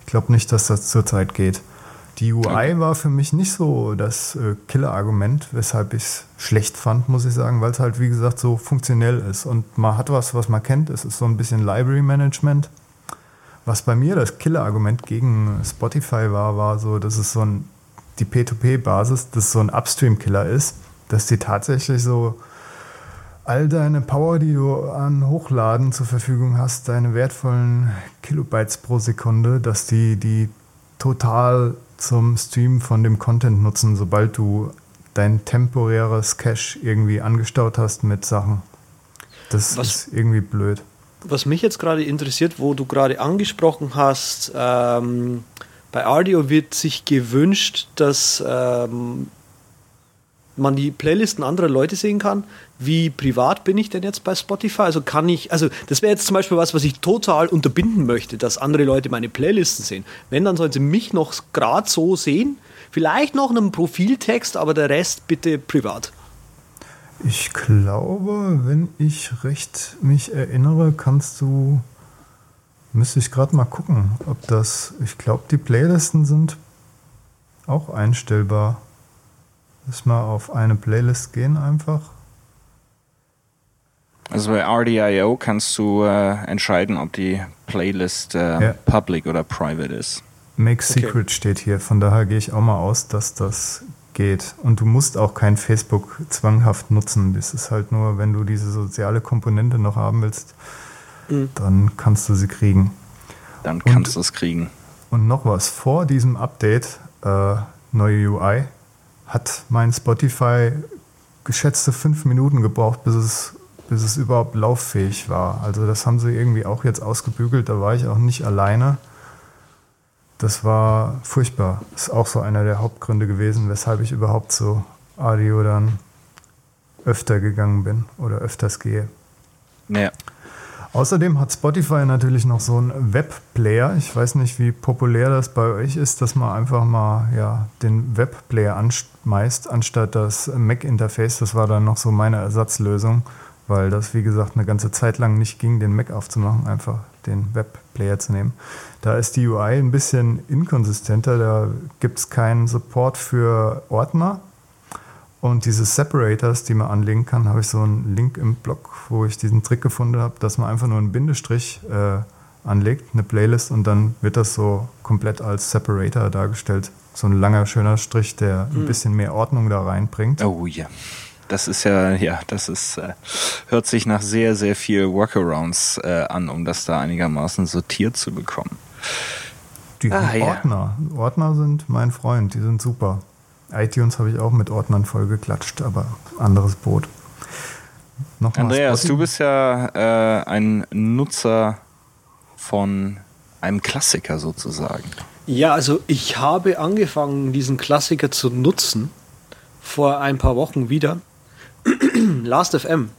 Ich glaube nicht, dass das zurzeit geht. Die UI war für mich nicht so das äh, Killer-Argument, weshalb ich es schlecht fand, muss ich sagen, weil es halt, wie gesagt, so funktionell ist. Und man hat was, was man kennt. Es ist so ein bisschen Library-Management. Was bei mir das Killer-Argument gegen Spotify war, war so, dass es so ein die P2P-Basis, das so ein Upstream-Killer ist, dass die tatsächlich so all deine Power, die du an Hochladen zur Verfügung hast, deine wertvollen Kilobytes pro Sekunde, dass die die total zum Stream von dem Content nutzen, sobald du dein temporäres Cache irgendwie angestaut hast mit Sachen. Das was, ist irgendwie blöd. Was mich jetzt gerade interessiert, wo du gerade angesprochen hast, ähm, bei Audio wird sich gewünscht, dass ähm, man die Playlisten anderer Leute sehen kann. wie privat bin ich denn jetzt bei Spotify? Also kann ich, also das wäre jetzt zum Beispiel was, was ich total unterbinden möchte, dass andere Leute meine Playlisten sehen. Wenn, dann sollen sie mich noch gerade so sehen, vielleicht noch einen Profiltext, aber der Rest bitte privat. Ich glaube, wenn ich recht mich erinnere, kannst du, müsste ich gerade mal gucken, ob das, ich glaube, die Playlisten sind auch einstellbar. Lass mal auf eine Playlist gehen einfach. Also bei RDIO kannst du äh, entscheiden, ob die Playlist äh, ja. public oder private ist. Make Secret okay. steht hier, von daher gehe ich auch mal aus, dass das geht. Und du musst auch kein Facebook zwanghaft nutzen. Das ist halt nur, wenn du diese soziale Komponente noch haben willst, mhm. dann kannst du sie kriegen. Dann kannst du es kriegen. Und noch was, vor diesem Update, äh, neue UI, hat mein Spotify geschätzte fünf Minuten gebraucht, bis es, bis es überhaupt lauffähig war. Also das haben sie irgendwie auch jetzt ausgebügelt, da war ich auch nicht alleine. Das war furchtbar. Das ist auch so einer der Hauptgründe gewesen, weshalb ich überhaupt so Audio dann öfter gegangen bin oder öfters gehe. Ja. Außerdem hat Spotify natürlich noch so einen Webplayer. Ich weiß nicht, wie populär das bei euch ist, dass man einfach mal ja, den Webplayer anschmeißt, anstatt das Mac-Interface. Das war dann noch so meine Ersatzlösung, weil das, wie gesagt, eine ganze Zeit lang nicht ging, den Mac aufzumachen, einfach den Webplayer zu nehmen. Da ist die UI ein bisschen inkonsistenter. Da gibt es keinen Support für Ordner und diese Separators, die man anlegen kann, habe ich so einen Link im Blog, wo ich diesen Trick gefunden habe, dass man einfach nur einen Bindestrich äh, anlegt, eine Playlist, und dann wird das so komplett als Separator dargestellt. So ein langer, schöner Strich, der ein bisschen mehr Ordnung da reinbringt. Oh ja. Das ist ja, ja, das ist, äh, hört sich nach sehr, sehr viel Workarounds äh, an, um das da einigermaßen sortiert zu bekommen. Die ah, Ordner. Ja. Ordner sind mein Freund, die sind super iTunes habe ich auch mit Ordnern vollgeklatscht, aber anderes Boot. Nochmal Andreas, Spotify. du bist ja äh, ein Nutzer von einem Klassiker sozusagen. Ja, also ich habe angefangen, diesen Klassiker zu nutzen vor ein paar Wochen wieder. Last.fm.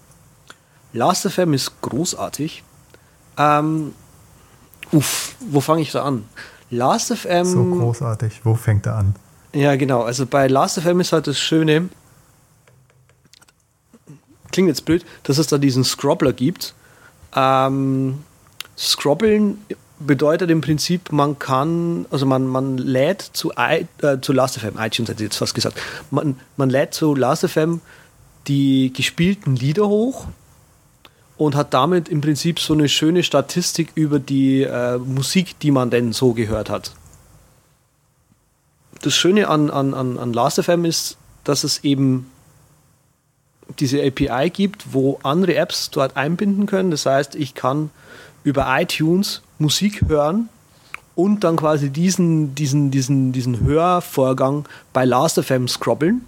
Last.fm ist großartig. Ähm, uff, wo fange ich da an? Last.fm. So großartig. Wo fängt er an? Ja, genau. Also bei Last.fm ist halt das Schöne, klingt jetzt blöd, dass es da diesen Scrobbler gibt. Ähm, Scrobbeln bedeutet im Prinzip, man kann, also man, man lädt zu, I, äh, zu Last.fm, iTunes hätte ich jetzt fast gesagt, man, man lädt zu Last.fm die gespielten Lieder hoch und hat damit im Prinzip so eine schöne Statistik über die äh, Musik, die man denn so gehört hat das Schöne an, an, an, an Last.fm ist, dass es eben diese API gibt, wo andere Apps dort einbinden können. Das heißt, ich kann über iTunes Musik hören und dann quasi diesen, diesen, diesen, diesen Hörvorgang bei Last.fm scrobbeln.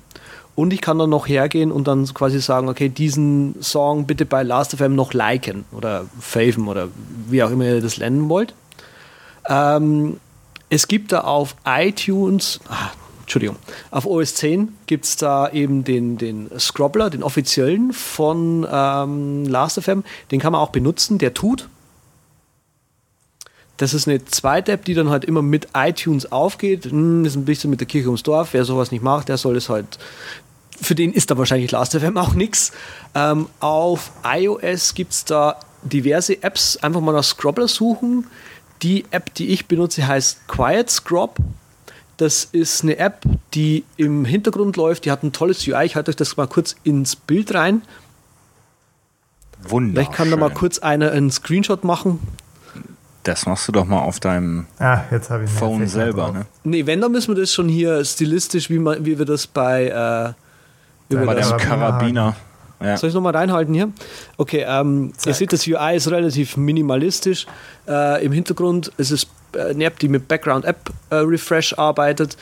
Und ich kann dann noch hergehen und dann quasi sagen, okay, diesen Song bitte bei Last.fm noch liken oder faven oder wie auch immer ihr das nennen wollt. Ähm, es gibt da auf iTunes, ah, Entschuldigung, auf OS 10 gibt es da eben den, den Scrobbler, den offiziellen von ähm, Last.fm. Den kann man auch benutzen, der tut. Das ist eine zweite App, die dann halt immer mit iTunes aufgeht. Hm, ist ein bisschen mit der Kirche ums Dorf. Wer sowas nicht macht, der soll es halt. Für den ist da wahrscheinlich Last.fm auch nichts. Ähm, auf iOS gibt es da diverse Apps. Einfach mal nach Scrobbler suchen die App, die ich benutze, heißt Quiet Scrub. Das ist eine App, die im Hintergrund läuft. Die hat ein tolles UI. Ich halte euch das mal kurz ins Bild rein. Wunderbar. Vielleicht kann da mal kurz einer einen Screenshot machen. Das machst du doch mal auf deinem ah, Phone selber. Ne? Nee, wenn, dann müssen wir das schon hier stilistisch, wie, man, wie wir das bei, äh, bei dem Karabiner. Ja. Soll ich nochmal reinhalten hier? Okay, ähm, ihr seht, das UI ist relativ minimalistisch. Äh, Im Hintergrund ist es äh, eine App, die mit Background App äh, Refresh arbeitet,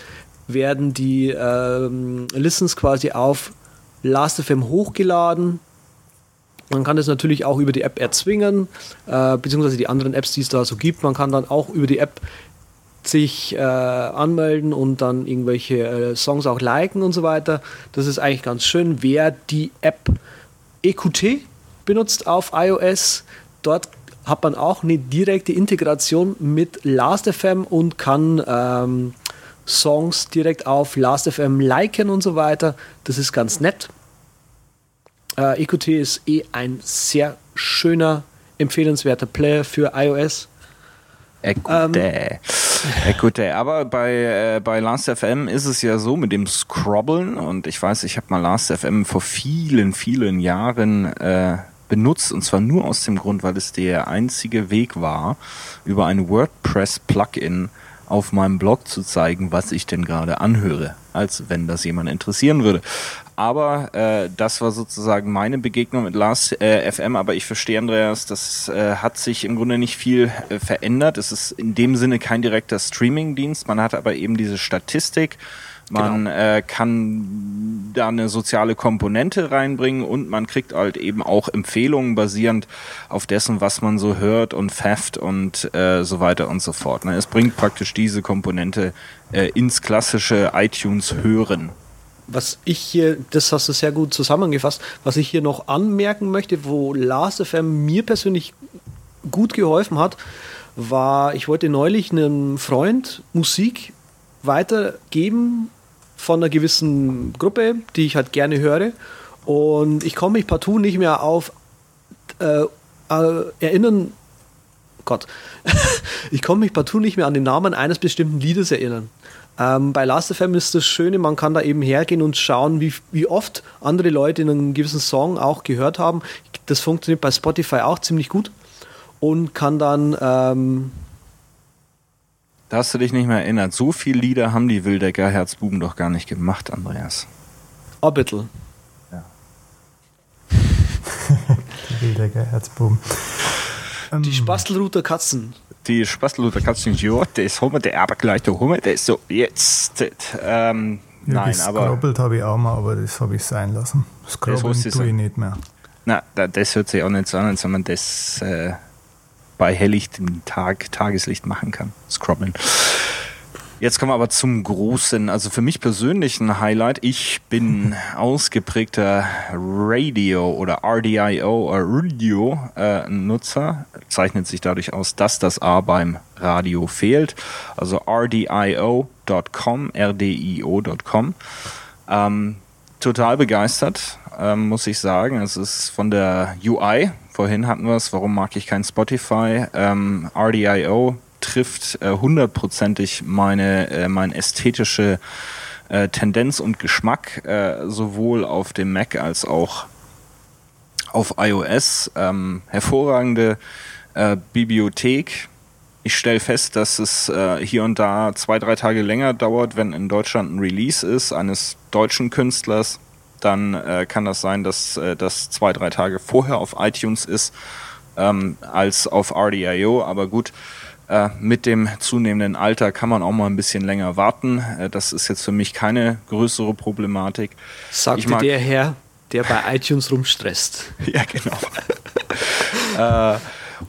werden die ähm, Listens quasi auf Last.fm hochgeladen. Man kann das natürlich auch über die App erzwingen, äh, beziehungsweise die anderen Apps, die es da so gibt. Man kann dann auch über die App sich äh, anmelden und dann irgendwelche äh, Songs auch liken und so weiter. Das ist eigentlich ganz schön. Wer die App EQT benutzt auf iOS. Dort hat man auch eine direkte Integration mit Last.fm und kann ähm, Songs direkt auf Last.fm liken und so weiter. Das ist ganz nett. Äh, EQT ist eh ein sehr schöner, empfehlenswerter Player für iOS. Ekute. Ähm. Aber bei, äh, bei Last.fm ist es ja so mit dem Scrobbeln und ich weiß, ich habe mal Last.fm vor vielen, vielen Jahren äh, benutzt und zwar nur aus dem Grund, weil es der einzige Weg war, über ein WordPress-Plugin auf meinem Blog zu zeigen, was ich denn gerade anhöre, als wenn das jemand interessieren würde. Aber äh, das war sozusagen meine Begegnung mit Lars äh, FM. Aber ich verstehe, Andreas, das äh, hat sich im Grunde nicht viel äh, verändert. Es ist in dem Sinne kein direkter Streaming-Dienst. Man hat aber eben diese Statistik. Man genau. äh, kann da eine soziale Komponente reinbringen und man kriegt halt eben auch Empfehlungen basierend auf dessen, was man so hört und pfefft und äh, so weiter und so fort. Ne? Es bringt praktisch diese Komponente äh, ins klassische iTunes-Hören was ich hier, das hast du sehr gut zusammengefasst, was ich hier noch anmerken möchte, wo Last.fm mir persönlich gut geholfen hat, war, ich wollte neulich einem Freund Musik weitergeben von einer gewissen Gruppe, die ich halt gerne höre. Und ich komme mich partout nicht mehr auf äh, äh, erinnern. Gott, ich komme mich partout nicht mehr an den Namen eines bestimmten Liedes erinnern. Ähm, bei Last.fm ist das Schöne, man kann da eben hergehen und schauen, wie, wie oft andere Leute in einem gewissen Song auch gehört haben. Das funktioniert bei Spotify auch ziemlich gut und kann dann. Ähm da hast du dich nicht mehr erinnert. So viele Lieder haben die Wildecker Herzbuben doch gar nicht gemacht, Andreas. Orbital. Ja. die Wildecker Herzbuben. Die ähm. Spastelruter Katzen die Spastelhuter Katzen, ja, das haben wir, der aber gleich da haben wir, das so, jetzt, ähm, ja, nein, aber. Scrobbelt habe ich auch mal, aber das habe ich sein lassen. Scrobbeln tue so. ich nicht mehr. Na, das hört sich auch nicht so an, als wenn man das äh, bei helllichtem Tag, Tageslicht machen kann. Scrobbeln. Jetzt kommen wir aber zum großen, also für mich persönlich ein Highlight. Ich bin ausgeprägter Radio oder RDIO oder Radio äh, Nutzer. Zeichnet sich dadurch aus, dass das A beim Radio fehlt. Also rdio.com, rdio.com. Ähm, total begeistert, ähm, muss ich sagen. Es ist von der UI. Vorhin hatten wir es. Warum mag ich kein Spotify? Ähm, RDIO trifft äh, hundertprozentig meine, äh, meine ästhetische äh, Tendenz und Geschmack, äh, sowohl auf dem Mac als auch auf iOS. Ähm, hervorragende äh, Bibliothek. Ich stelle fest, dass es äh, hier und da zwei, drei Tage länger dauert, wenn in Deutschland ein Release ist eines deutschen Künstlers. Dann äh, kann das sein, dass äh, das zwei, drei Tage vorher auf iTunes ist ähm, als auf RDIO. Aber gut, äh, mit dem zunehmenden Alter kann man auch mal ein bisschen länger warten. Äh, das ist jetzt für mich keine größere Problematik. Sagte mag, der Herr, der bei iTunes rumstresst. ja, genau. äh,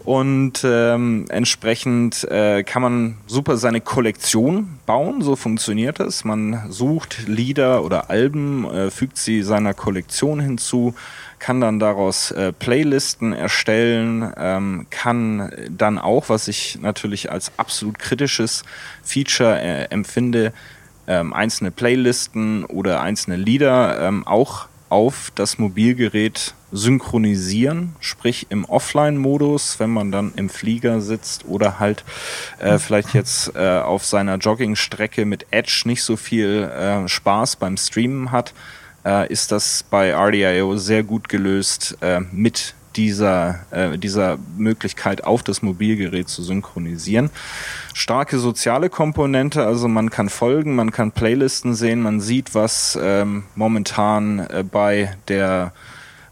und ähm, entsprechend äh, kann man super seine Kollektion bauen, so funktioniert es. Man sucht Lieder oder Alben, äh, fügt sie seiner Kollektion hinzu, kann dann daraus äh, Playlisten erstellen, ähm, kann dann auch, was ich natürlich als absolut kritisches Feature äh, empfinde, ähm, einzelne Playlisten oder einzelne Lieder ähm, auch auf das Mobilgerät synchronisieren, sprich im Offline-Modus, wenn man dann im Flieger sitzt oder halt äh, vielleicht jetzt äh, auf seiner Joggingstrecke mit Edge nicht so viel äh, Spaß beim Streamen hat, äh, ist das bei RDIO sehr gut gelöst äh, mit dieser, äh, dieser Möglichkeit auf das Mobilgerät zu synchronisieren. Starke soziale Komponente, also man kann folgen, man kann Playlisten sehen, man sieht, was ähm, momentan äh, bei der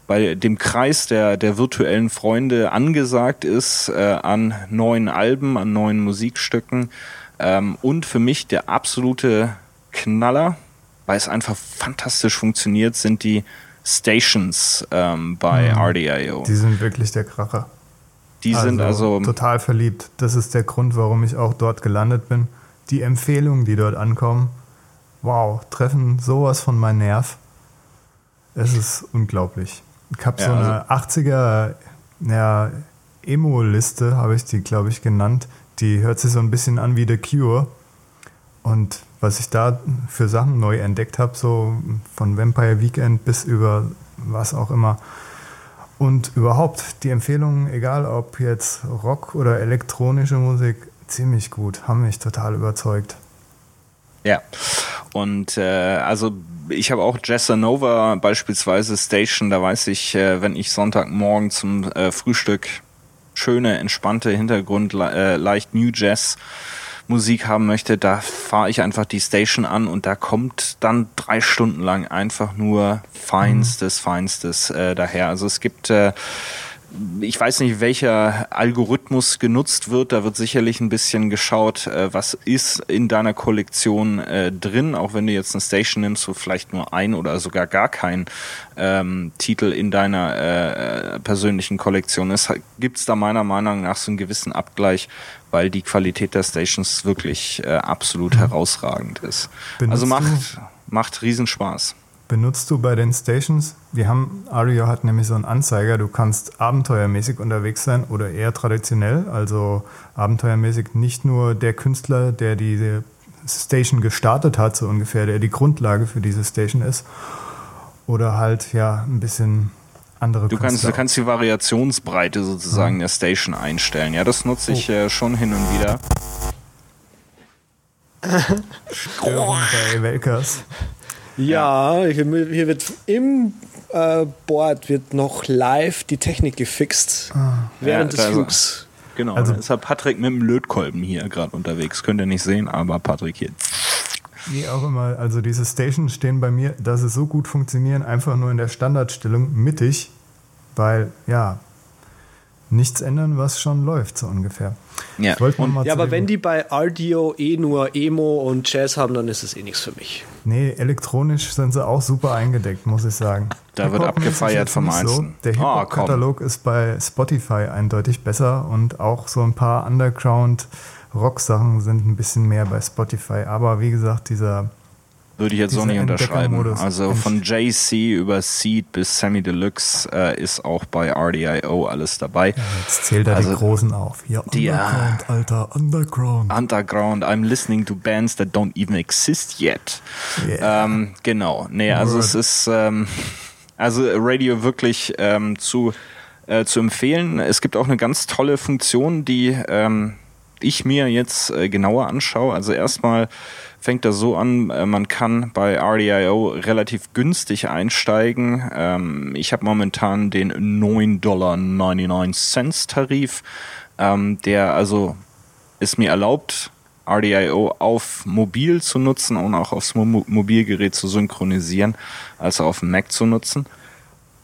bei dem Kreis der, der virtuellen Freunde angesagt ist äh, an neuen Alben, an neuen Musikstücken. Ähm, und für mich der absolute Knaller, weil es einfach fantastisch funktioniert, sind die Stations ähm, bei mhm. RDIO. Die sind wirklich der Kracher. Die also sind also total verliebt. Das ist der Grund, warum ich auch dort gelandet bin. Die Empfehlungen, die dort ankommen, wow, treffen sowas von meinem Nerv. Es ist unglaublich. Ich habe ja, so eine also 80er ja, Emo-Liste, habe ich die, glaube ich, genannt. Die hört sich so ein bisschen an wie The Cure. Und was ich da für Sachen neu entdeckt habe, so von Vampire Weekend bis über was auch immer. Und überhaupt die Empfehlungen, egal ob jetzt Rock oder elektronische Musik, ziemlich gut, haben mich total überzeugt. Ja, und äh, also ich habe auch Nova beispielsweise Station, da weiß ich, äh, wenn ich Sonntagmorgen zum äh, Frühstück schöne, entspannte Hintergrund, äh, leicht New Jazz Musik haben möchte, da fahre ich einfach die Station an und da kommt dann drei Stunden lang einfach nur Feinstes. Feinstes äh, daher. Also es gibt äh, ich weiß nicht, welcher Algorithmus genutzt wird. Da wird sicherlich ein bisschen geschaut, äh, was ist in deiner Kollektion äh, drin. Auch wenn du jetzt eine Station nimmst, wo vielleicht nur ein oder sogar gar kein ähm, Titel in deiner äh, persönlichen Kollektion ist, gibt es da meiner Meinung nach so einen gewissen Abgleich, weil die Qualität der Stations wirklich äh, absolut mhm. herausragend ist. Benutzt also macht, macht Riesenspaß. Benutzt du bei den Stations? Wir haben, Ario hat nämlich so einen Anzeiger, du kannst abenteuermäßig unterwegs sein oder eher traditionell, also abenteuermäßig nicht nur der Künstler, der diese Station gestartet hat, so ungefähr, der die Grundlage für diese Station ist, oder halt ja ein bisschen andere du kannst, du kannst die Variationsbreite sozusagen mhm. der Station einstellen. Ja, das nutze ich oh. äh, schon hin und wieder. Störung bei Welkers. Ja, hier, hier wird im äh, Board wird noch live die Technik gefixt ah. während ja, des Flugs. Genau, also ist Patrick mit dem Lötkolben hier gerade unterwegs. Könnt ihr nicht sehen, aber Patrick hier. Wie auch immer, also diese Stations stehen bei mir, dass sie so gut funktionieren, einfach nur in der Standardstellung mittig, weil ja, nichts ändern, was schon läuft, so ungefähr. Ja, und, ja aber wenn die bei RDO eh nur Emo und Jazz haben, dann ist es eh nichts für mich. Nee, elektronisch sind sie auch super eingedeckt, muss ich sagen. Da wird abgefeiert vom Einzelnen. So. Der ah, Hip-Hop-Katalog oh, ist bei Spotify eindeutig besser und auch so ein paar Underground-Rock-Sachen sind ein bisschen mehr bei Spotify. Aber wie gesagt, dieser würde ich jetzt so nicht unterschreiben. Also von JC über Seed bis Sammy Deluxe äh, ist auch bei RDIO alles dabei. Ja, jetzt zählt er also, die Großen auf. Hier, die, Underground, uh, Alter, Underground. Underground, I'm listening to bands that don't even exist yet. Yeah. Ähm, genau. Nee, also Word. es ist ähm, also Radio wirklich ähm, zu, äh, zu empfehlen. Es gibt auch eine ganz tolle Funktion, die ähm, ich mir jetzt äh, genauer anschaue. Also erstmal fängt das so an, äh, man kann bei RDIO relativ günstig einsteigen. Ähm, ich habe momentan den 9,99 Dollar Tarif, ähm, der also es mir erlaubt, RDIO auf mobil zu nutzen und auch aufs Mo Mobilgerät zu synchronisieren, also auf dem Mac zu nutzen.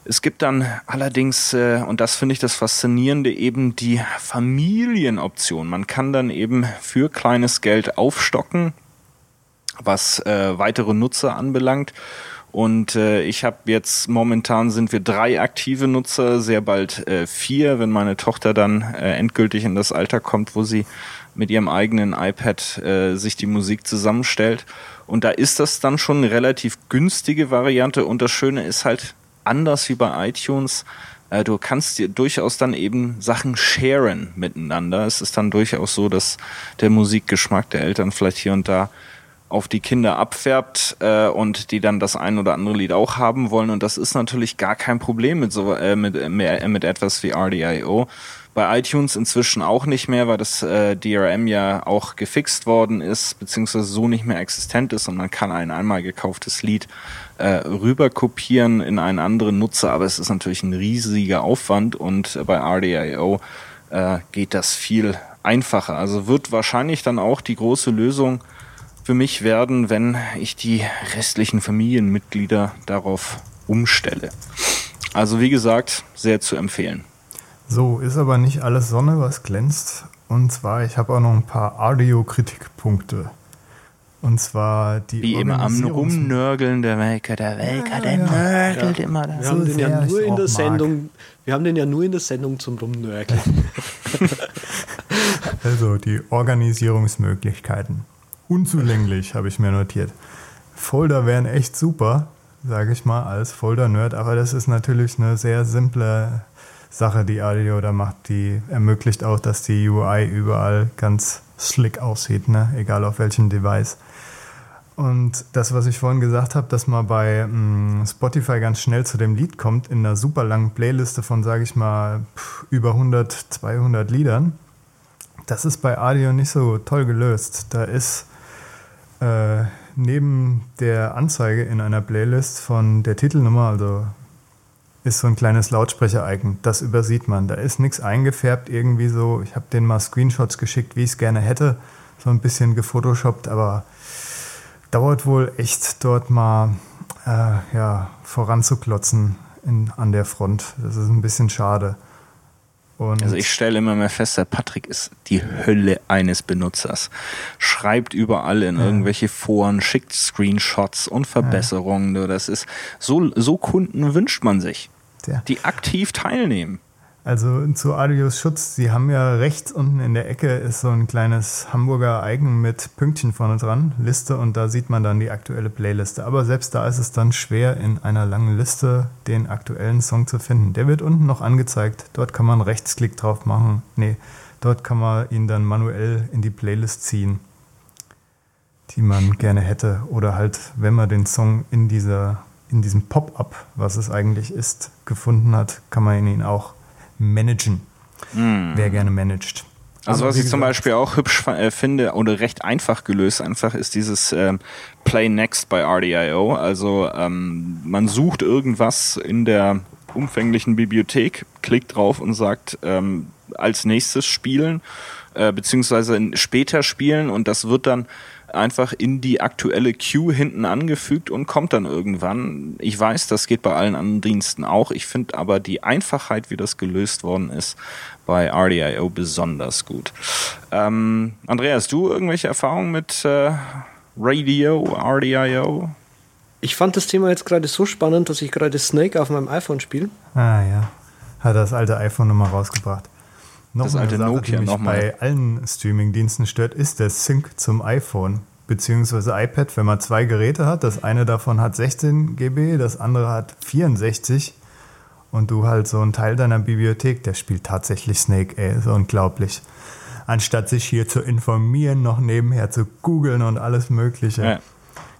Es gibt dann allerdings, äh, und das finde ich das Faszinierende, eben die Familienoption. Man kann dann eben für kleines Geld aufstocken was äh, weitere Nutzer anbelangt. Und äh, ich habe jetzt momentan sind wir drei aktive Nutzer, sehr bald äh, vier, wenn meine Tochter dann äh, endgültig in das Alter kommt, wo sie mit ihrem eigenen iPad äh, sich die Musik zusammenstellt. Und da ist das dann schon eine relativ günstige Variante. Und das Schöne ist halt anders wie bei iTunes. Äh, du kannst dir durchaus dann eben Sachen sharen miteinander. Es ist dann durchaus so, dass der Musikgeschmack der Eltern vielleicht hier und da auf die Kinder abfärbt äh, und die dann das ein oder andere Lied auch haben wollen. Und das ist natürlich gar kein Problem mit so äh, mit, äh, mit etwas wie RDIO. Bei iTunes inzwischen auch nicht mehr, weil das äh, DRM ja auch gefixt worden ist, beziehungsweise so nicht mehr existent ist und man kann ein einmal gekauftes Lied äh, rüber kopieren in einen anderen Nutzer, aber es ist natürlich ein riesiger Aufwand und bei RDIO äh, geht das viel einfacher. Also wird wahrscheinlich dann auch die große Lösung für mich werden, wenn ich die restlichen Familienmitglieder darauf umstelle. Also wie gesagt, sehr zu empfehlen. So, ist aber nicht alles Sonne, was glänzt. Und zwar, ich habe auch noch ein paar Audio-Kritikpunkte. Und zwar die Wie immer am Rumnörgeln der Welker, der Welker, ja, der ja, nörgelt ja. immer. Wir haben den ja nur in der Sendung, wir haben den ja nur in der Sendung zum Rumnörgeln. also die Organisierungsmöglichkeiten. Unzulänglich, habe ich mir notiert. Folder wären echt super, sage ich mal, als Folder-Nerd. Aber das ist natürlich eine sehr simple Sache, die Audio da macht. Die ermöglicht auch, dass die UI überall ganz slick aussieht, ne? egal auf welchem Device. Und das, was ich vorhin gesagt habe, dass man bei mh, mm, Spotify ganz schnell zu dem Lied kommt, in einer super langen Playliste von, sage ich mal, pff, über 100, 200 Liedern, das ist bei Audio nicht so toll gelöst. Da ist äh, neben der Anzeige in einer Playlist von der Titelnummer, also ist so ein kleines Lautsprecher-Icon. Das übersieht man. Da ist nichts eingefärbt irgendwie so. Ich habe denen mal Screenshots geschickt, wie ich es gerne hätte. So ein bisschen gefotoshoppt, aber dauert wohl echt dort mal äh, ja, voranzuklotzen in, an der Front. Das ist ein bisschen schade. Und also ich stelle immer mehr fest, der Patrick ist die Hölle eines Benutzers. Schreibt überall in ja. irgendwelche Foren, schickt Screenshots und Verbesserungen. Ja. Das ist so, so Kunden wünscht man sich, ja. die aktiv teilnehmen. Also zu Adios Schutz, Sie haben ja rechts unten in der Ecke ist so ein kleines Hamburger Icon mit Pünktchen vorne dran, Liste und da sieht man dann die aktuelle Playliste. Aber selbst da ist es dann schwer in einer langen Liste den aktuellen Song zu finden. Der wird unten noch angezeigt. Dort kann man Rechtsklick drauf machen. Nee, dort kann man ihn dann manuell in die Playlist ziehen, die man gerne hätte. Oder halt, wenn man den Song in dieser in diesem Pop-up, was es eigentlich ist, gefunden hat, kann man ihn auch managen. Mm. Wer gerne managt. Also was ich zum Beispiel auch hübsch äh, finde oder recht einfach gelöst einfach ist dieses ähm, Play Next bei RDIO. Also ähm, man sucht irgendwas in der umfänglichen Bibliothek, klickt drauf und sagt ähm, als nächstes spielen äh, beziehungsweise später spielen und das wird dann einfach in die aktuelle Queue hinten angefügt und kommt dann irgendwann. Ich weiß, das geht bei allen anderen Diensten auch. Ich finde aber die Einfachheit, wie das gelöst worden ist, bei RDIO besonders gut. Ähm, Andreas, du irgendwelche Erfahrungen mit äh, Radio, RDIO? Ich fand das Thema jetzt gerade so spannend, dass ich gerade Snake auf meinem iPhone spiele. Ah ja, hat das alte iPhone nochmal rausgebracht. Noch das alte Sache, Nokia die mich bei allen Streaming-Diensten stört, ist der Sync zum iPhone bzw. iPad, wenn man zwei Geräte hat. Das eine davon hat 16 GB, das andere hat 64 und du halt so einen Teil deiner Bibliothek, der spielt tatsächlich Snake, ey, ist unglaublich. Anstatt sich hier zu informieren, noch nebenher zu googeln und alles Mögliche. Ja.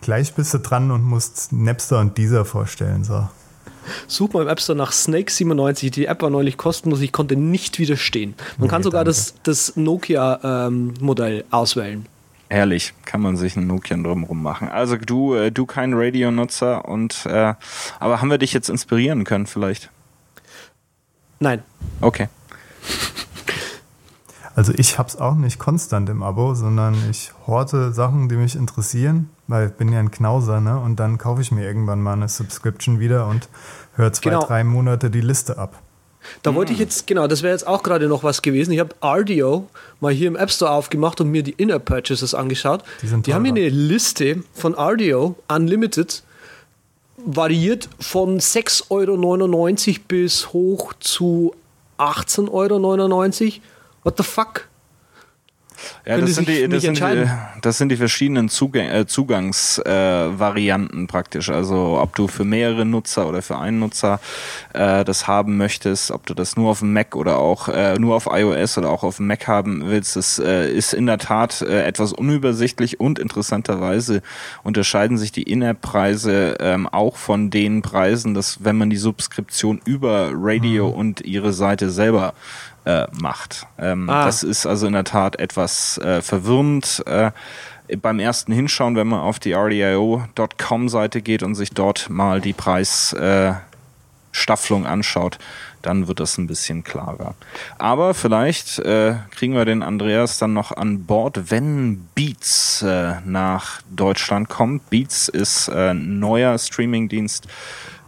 Gleich bist du dran und musst Napster und dieser vorstellen, so. Such mal im App Store nach Snake97. Die App war neulich kostenlos. Ich konnte nicht widerstehen. Man okay, kann sogar das, das Nokia-Modell ähm, auswählen. Herrlich, kann man sich ein Nokia drumherum machen. Also du, äh, du kein Radio-Nutzer und äh, aber haben wir dich jetzt inspirieren können vielleicht? Nein. Okay. Also ich habe es auch nicht konstant im Abo, sondern ich horte Sachen, die mich interessieren, weil ich bin ja ein Knauser, ne? Und dann kaufe ich mir irgendwann mal eine Subscription wieder und höre zwei, genau. drei Monate die Liste ab. Da wollte ich hm. jetzt, genau, das wäre jetzt auch gerade noch was gewesen. Ich habe RDO mal hier im App Store aufgemacht und mir die Inner Purchases angeschaut. Die, die haben hier eine Liste von RDO Unlimited, variiert von 6,99 Euro bis hoch zu 18,99 Euro. What the fuck? Ja, das sind, die, das, sind die, das sind die verschiedenen Zugang, äh, Zugangsvarianten äh, praktisch. Also ob du für mehrere Nutzer oder für einen Nutzer äh, das haben möchtest, ob du das nur auf dem Mac oder auch äh, nur auf iOS oder auch auf dem Mac haben willst, das äh, ist in der Tat äh, etwas unübersichtlich und interessanterweise unterscheiden sich die In-App-Preise ähm, auch von den Preisen, dass wenn man die Subskription über Radio mhm. und ihre Seite selber äh, macht. Ähm, ah. Das ist also in der Tat etwas äh, verwirrend. Äh, beim ersten Hinschauen, wenn man auf die RDIO.com Seite geht und sich dort mal die Preisstaffelung anschaut, dann wird das ein bisschen klarer. Aber vielleicht äh, kriegen wir den Andreas dann noch an Bord, wenn Beats äh, nach Deutschland kommt. Beats ist äh, neuer Streamingdienst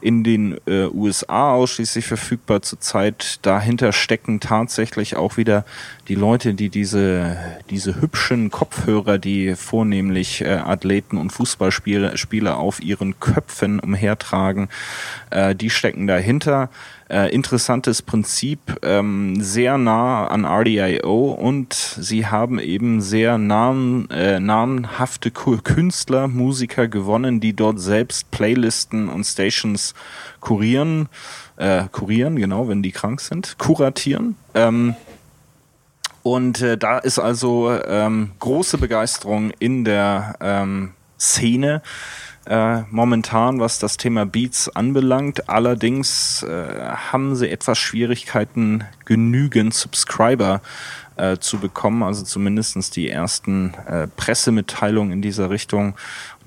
in den äh, USA ausschließlich verfügbar zurzeit. Dahinter stecken tatsächlich auch wieder die Leute, die diese, diese hübschen Kopfhörer, die vornehmlich äh, Athleten und Fußballspieler Spieler auf ihren Köpfen umhertragen, äh, die stecken dahinter. Äh, interessantes Prinzip, ähm, sehr nah an RDIO und sie haben eben sehr namen, äh, namenhafte Künstler, Musiker gewonnen, die dort selbst Playlisten und Stations kurieren, äh, kurieren, genau, wenn die krank sind, kuratieren. Ähm, und äh, da ist also ähm, große Begeisterung in der ähm, Szene äh, momentan, was das Thema Beats anbelangt. Allerdings äh, haben sie etwas Schwierigkeiten, genügend Subscriber äh, zu bekommen. Also zumindest die ersten äh, Pressemitteilungen in dieser Richtung,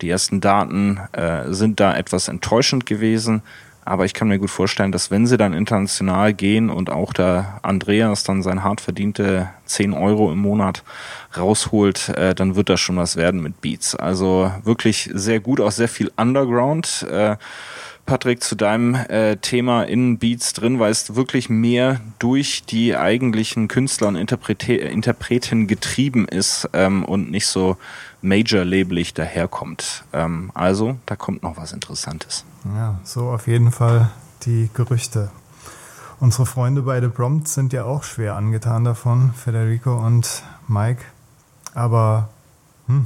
die ersten Daten äh, sind da etwas enttäuschend gewesen. Aber ich kann mir gut vorstellen, dass wenn sie dann international gehen und auch der Andreas dann sein hart verdiente 10 Euro im Monat rausholt, äh, dann wird das schon was werden mit Beats. Also wirklich sehr gut, auch sehr viel Underground. Äh, Patrick, zu deinem äh, Thema in Beats drin, weil es wirklich mehr durch die eigentlichen Künstler und Interprete Interpreten getrieben ist ähm, und nicht so major-labelig daherkommt. Ähm, also, da kommt noch was Interessantes. Ja, so auf jeden Fall die Gerüchte. Unsere Freunde bei The Prompt sind ja auch schwer angetan davon, Federico und Mike. Aber hm,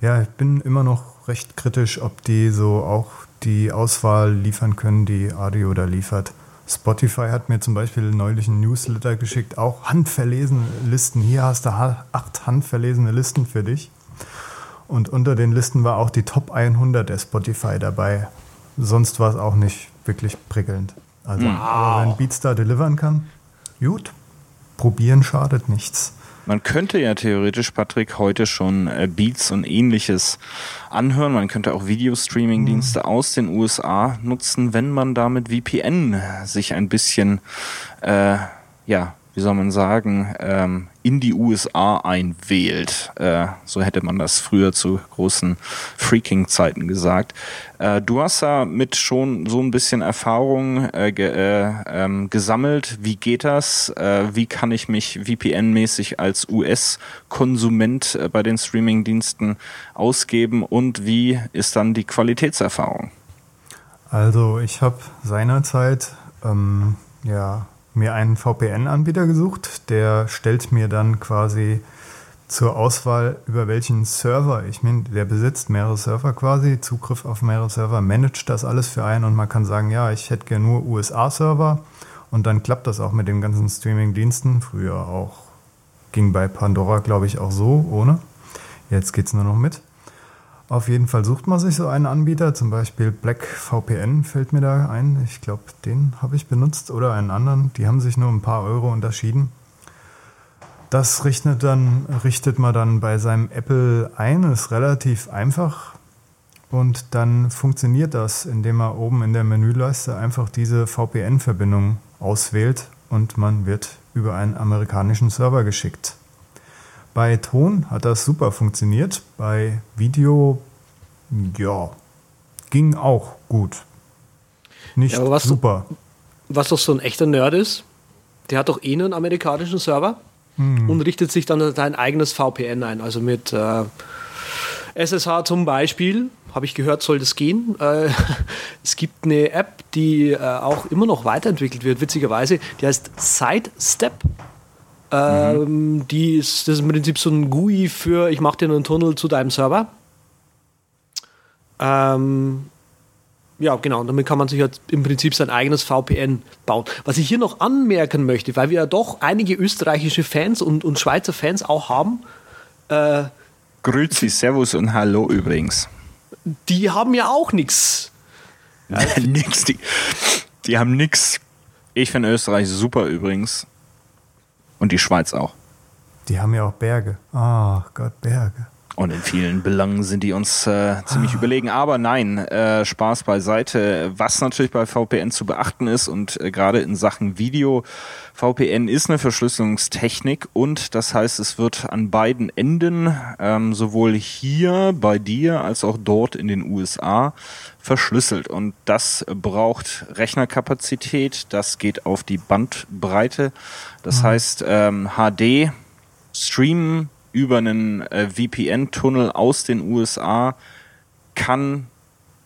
ja, ich bin immer noch recht kritisch, ob die so auch die Auswahl liefern können, die Audio da liefert. Spotify hat mir zum Beispiel neulich einen Newsletter geschickt, auch handverlesene Listen. Hier hast du acht handverlesene Listen für dich. Und unter den Listen war auch die Top 100 der Spotify dabei sonst war es auch nicht wirklich prickelnd. Also, wow. wenn Beatstar delivern kann, gut, probieren schadet nichts. Man könnte ja theoretisch, Patrick, heute schon äh, Beats und ähnliches anhören. Man könnte auch Videostreaming-Dienste mhm. aus den USA nutzen, wenn man da mit VPN sich ein bisschen, äh, ja, wie soll man sagen, ähm, in die USA einwählt. Äh, so hätte man das früher zu großen Freaking-Zeiten gesagt. Äh, du hast da mit schon so ein bisschen Erfahrung äh, ge äh, ähm, gesammelt. Wie geht das? Äh, wie kann ich mich VPN-mäßig als US-Konsument äh, bei den Streaming-Diensten ausgeben und wie ist dann die Qualitätserfahrung? Also ich habe seinerzeit ähm, ja mir einen VPN-Anbieter gesucht, der stellt mir dann quasi zur Auswahl, über welchen Server ich bin. Der besitzt mehrere Server quasi, Zugriff auf mehrere Server, managt das alles für einen und man kann sagen, ja, ich hätte gerne nur USA-Server und dann klappt das auch mit den ganzen Streaming-Diensten. Früher auch ging bei Pandora, glaube ich, auch so ohne. Jetzt geht es nur noch mit. Auf jeden Fall sucht man sich so einen Anbieter, zum Beispiel Black VPN fällt mir da ein. Ich glaube, den habe ich benutzt oder einen anderen. Die haben sich nur ein paar Euro unterschieden. Das richtet, dann, richtet man dann bei seinem Apple ein, ist relativ einfach. Und dann funktioniert das, indem man oben in der Menüleiste einfach diese VPN-Verbindung auswählt und man wird über einen amerikanischen Server geschickt. Bei Ton hat das super funktioniert. Bei Video, ja, ging auch gut. Nicht ja, was super. was doch so ein echter Nerd ist, der hat doch eh einen amerikanischen Server hm. und richtet sich dann sein eigenes VPN ein. Also mit äh, SSH zum Beispiel, habe ich gehört, soll das gehen. Äh, es gibt eine App, die äh, auch immer noch weiterentwickelt wird, witzigerweise. Die heißt Sidestep. Ähm, die ist, das ist im Prinzip so ein GUI für, ich mache dir einen Tunnel zu deinem Server. Ähm, ja, genau. Und damit kann man sich halt im Prinzip sein eigenes VPN bauen. Was ich hier noch anmerken möchte, weil wir ja doch einige österreichische Fans und, und Schweizer Fans auch haben. Äh, Grüezi, Servus und Hallo übrigens. Die haben ja auch nichts. Ja, nix. Die, die haben nichts. Ich finde Österreich super übrigens. Und die Schweiz auch. Die haben ja auch Berge. Ach Gott, Berge. Und in vielen Belangen sind die uns äh, ziemlich ah. überlegen. Aber nein, äh, Spaß beiseite. Was natürlich bei VPN zu beachten ist und äh, gerade in Sachen Video, VPN ist eine Verschlüsselungstechnik und das heißt, es wird an beiden Enden, ähm, sowohl hier bei dir als auch dort in den USA, verschlüsselt. Und das braucht Rechnerkapazität, das geht auf die Bandbreite. Das mhm. heißt, ähm, HD, Streamen, über einen äh, VPN-Tunnel aus den USA kann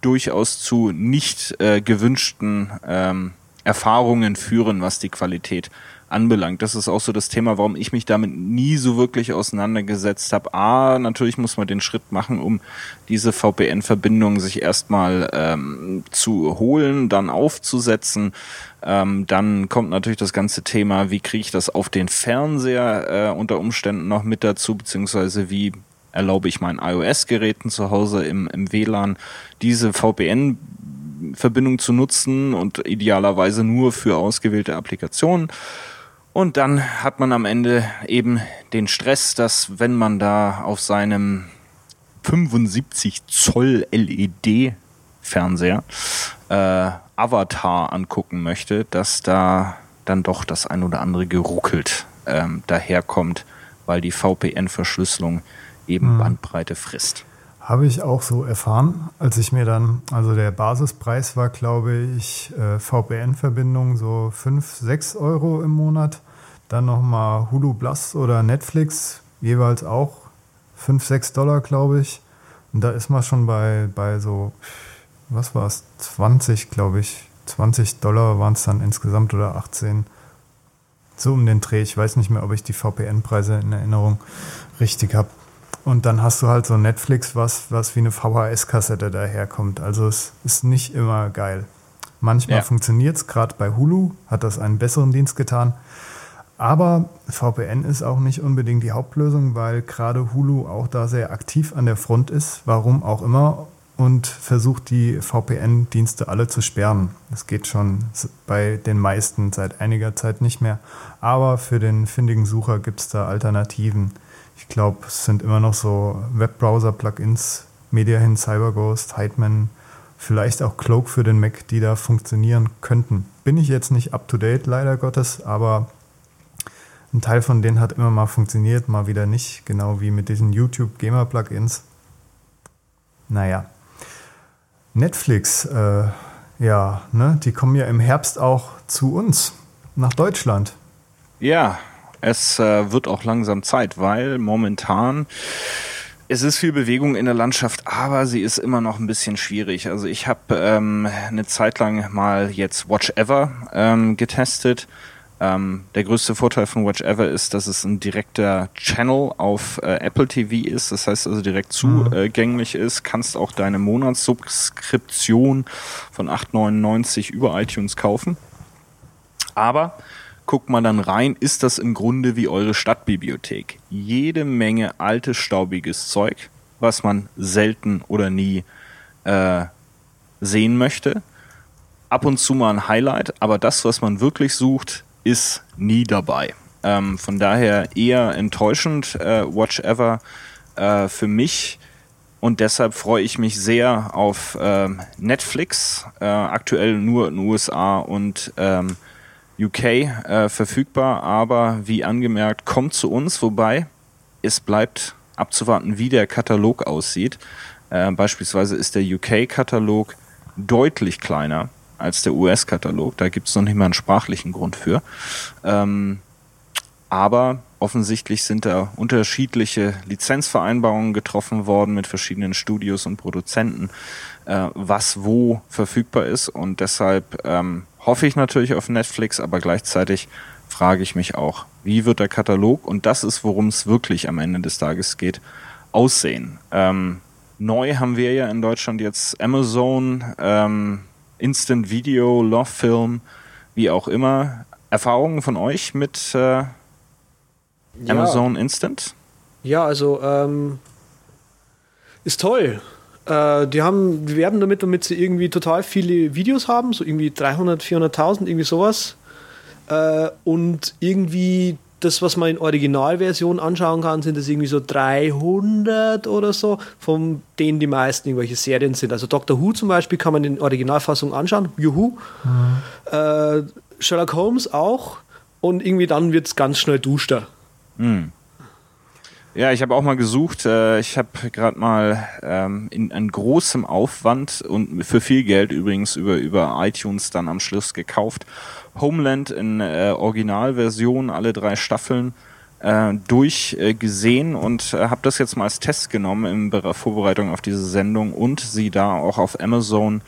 durchaus zu nicht äh, gewünschten ähm, Erfahrungen führen, was die Qualität anbelangt. Das ist auch so das Thema, warum ich mich damit nie so wirklich auseinandergesetzt habe. A, natürlich muss man den Schritt machen, um diese VPN-Verbindung sich erstmal ähm, zu holen, dann aufzusetzen. Ähm, dann kommt natürlich das ganze Thema, wie kriege ich das auf den Fernseher äh, unter Umständen noch mit dazu, beziehungsweise wie erlaube ich meinen iOS-Geräten zu Hause im, im WLAN diese VPN Verbindung zu nutzen und idealerweise nur für ausgewählte Applikationen. Und dann hat man am Ende eben den Stress, dass wenn man da auf seinem 75 Zoll LED Fernseher äh, Avatar angucken möchte, dass da dann doch das ein oder andere geruckelt ähm, daherkommt, weil die VPN-Verschlüsselung eben hm. Bandbreite frisst. Habe ich auch so erfahren, als ich mir dann, also der Basispreis war, glaube ich, äh, VPN-Verbindung so 5, 6 Euro im Monat. Dann nochmal Hulu Plus oder Netflix, jeweils auch 5, 6 Dollar, glaube ich. Und da ist man schon bei, bei so, was war es, 20, glaube ich. 20 Dollar waren es dann insgesamt oder 18. So um den Dreh. Ich weiß nicht mehr, ob ich die VPN-Preise in Erinnerung richtig habe. Und dann hast du halt so Netflix, was, was wie eine VHS-Kassette daherkommt. Also es ist nicht immer geil. Manchmal ja. funktioniert es, gerade bei Hulu hat das einen besseren Dienst getan. Aber VPN ist auch nicht unbedingt die Hauptlösung, weil gerade Hulu auch da sehr aktiv an der Front ist, warum auch immer, und versucht die VPN-Dienste alle zu sperren. Das geht schon bei den meisten seit einiger Zeit nicht mehr. Aber für den findigen Sucher gibt es da Alternativen. Ich glaube, es sind immer noch so Webbrowser-Plugins, MediaHin, CyberGhost, Heidman, vielleicht auch Cloak für den Mac, die da funktionieren könnten. Bin ich jetzt nicht up-to-date, leider Gottes, aber ein Teil von denen hat immer mal funktioniert, mal wieder nicht, genau wie mit diesen YouTube-Gamer-Plugins. Naja. Netflix, äh, ja, ne, die kommen ja im Herbst auch zu uns, nach Deutschland. Ja, es äh, wird auch langsam Zeit, weil momentan es ist viel Bewegung in der Landschaft, aber sie ist immer noch ein bisschen schwierig. Also ich habe ähm, eine Zeit lang mal jetzt Watch Ever ähm, getestet. Ähm, der größte Vorteil von Watch Ever ist, dass es ein direkter Channel auf äh, Apple TV ist. Das heißt also direkt zugänglich mhm. ist. Kannst auch deine Monatssubskription von 8,99 über iTunes kaufen. Aber guckt man dann rein, ist das im Grunde wie eure Stadtbibliothek. Jede Menge altes, staubiges Zeug, was man selten oder nie äh, sehen möchte. Ab und zu mal ein Highlight, aber das, was man wirklich sucht, ist nie dabei. Ähm, von daher eher enttäuschend, äh, Watch Ever äh, für mich. Und deshalb freue ich mich sehr auf ähm, Netflix, äh, aktuell nur in USA und ähm, UK äh, verfügbar, aber wie angemerkt, kommt zu uns, wobei es bleibt abzuwarten, wie der Katalog aussieht. Äh, beispielsweise ist der UK-Katalog deutlich kleiner als der US-Katalog. Da gibt es noch nicht mal einen sprachlichen Grund für. Ähm, aber offensichtlich sind da unterschiedliche Lizenzvereinbarungen getroffen worden mit verschiedenen Studios und Produzenten, äh, was wo verfügbar ist. Und deshalb ähm, hoffe ich natürlich auf Netflix, aber gleichzeitig frage ich mich auch, wie wird der Katalog, und das ist, worum es wirklich am Ende des Tages geht, aussehen. Ähm, neu haben wir ja in Deutschland jetzt Amazon, ähm, Instant Video, Love Film, wie auch immer. Erfahrungen von euch mit äh, Amazon ja. Instant? Ja, also ähm, ist toll. Äh, die haben, die werben damit, damit sie irgendwie total viele Videos haben, so irgendwie 300, 400.000, irgendwie sowas. Äh, und irgendwie das, was man in Originalversion anschauen kann, sind das irgendwie so 300 oder so, von denen die meisten irgendwelche Serien sind. Also Doctor Who zum Beispiel kann man in Originalfassung anschauen, Juhu. Mhm. Äh, Sherlock Holmes auch. Und irgendwie dann wird es ganz schnell duster. Mhm. Ja, ich habe auch mal gesucht. Äh, ich habe gerade mal ähm, in, in großem Aufwand und für viel Geld übrigens über, über iTunes dann am Schluss gekauft. Homeland in äh, Originalversion, alle drei Staffeln äh, durchgesehen äh, und äh, habe das jetzt mal als Test genommen in Vorbereitung auf diese Sendung und sie da auch auf Amazon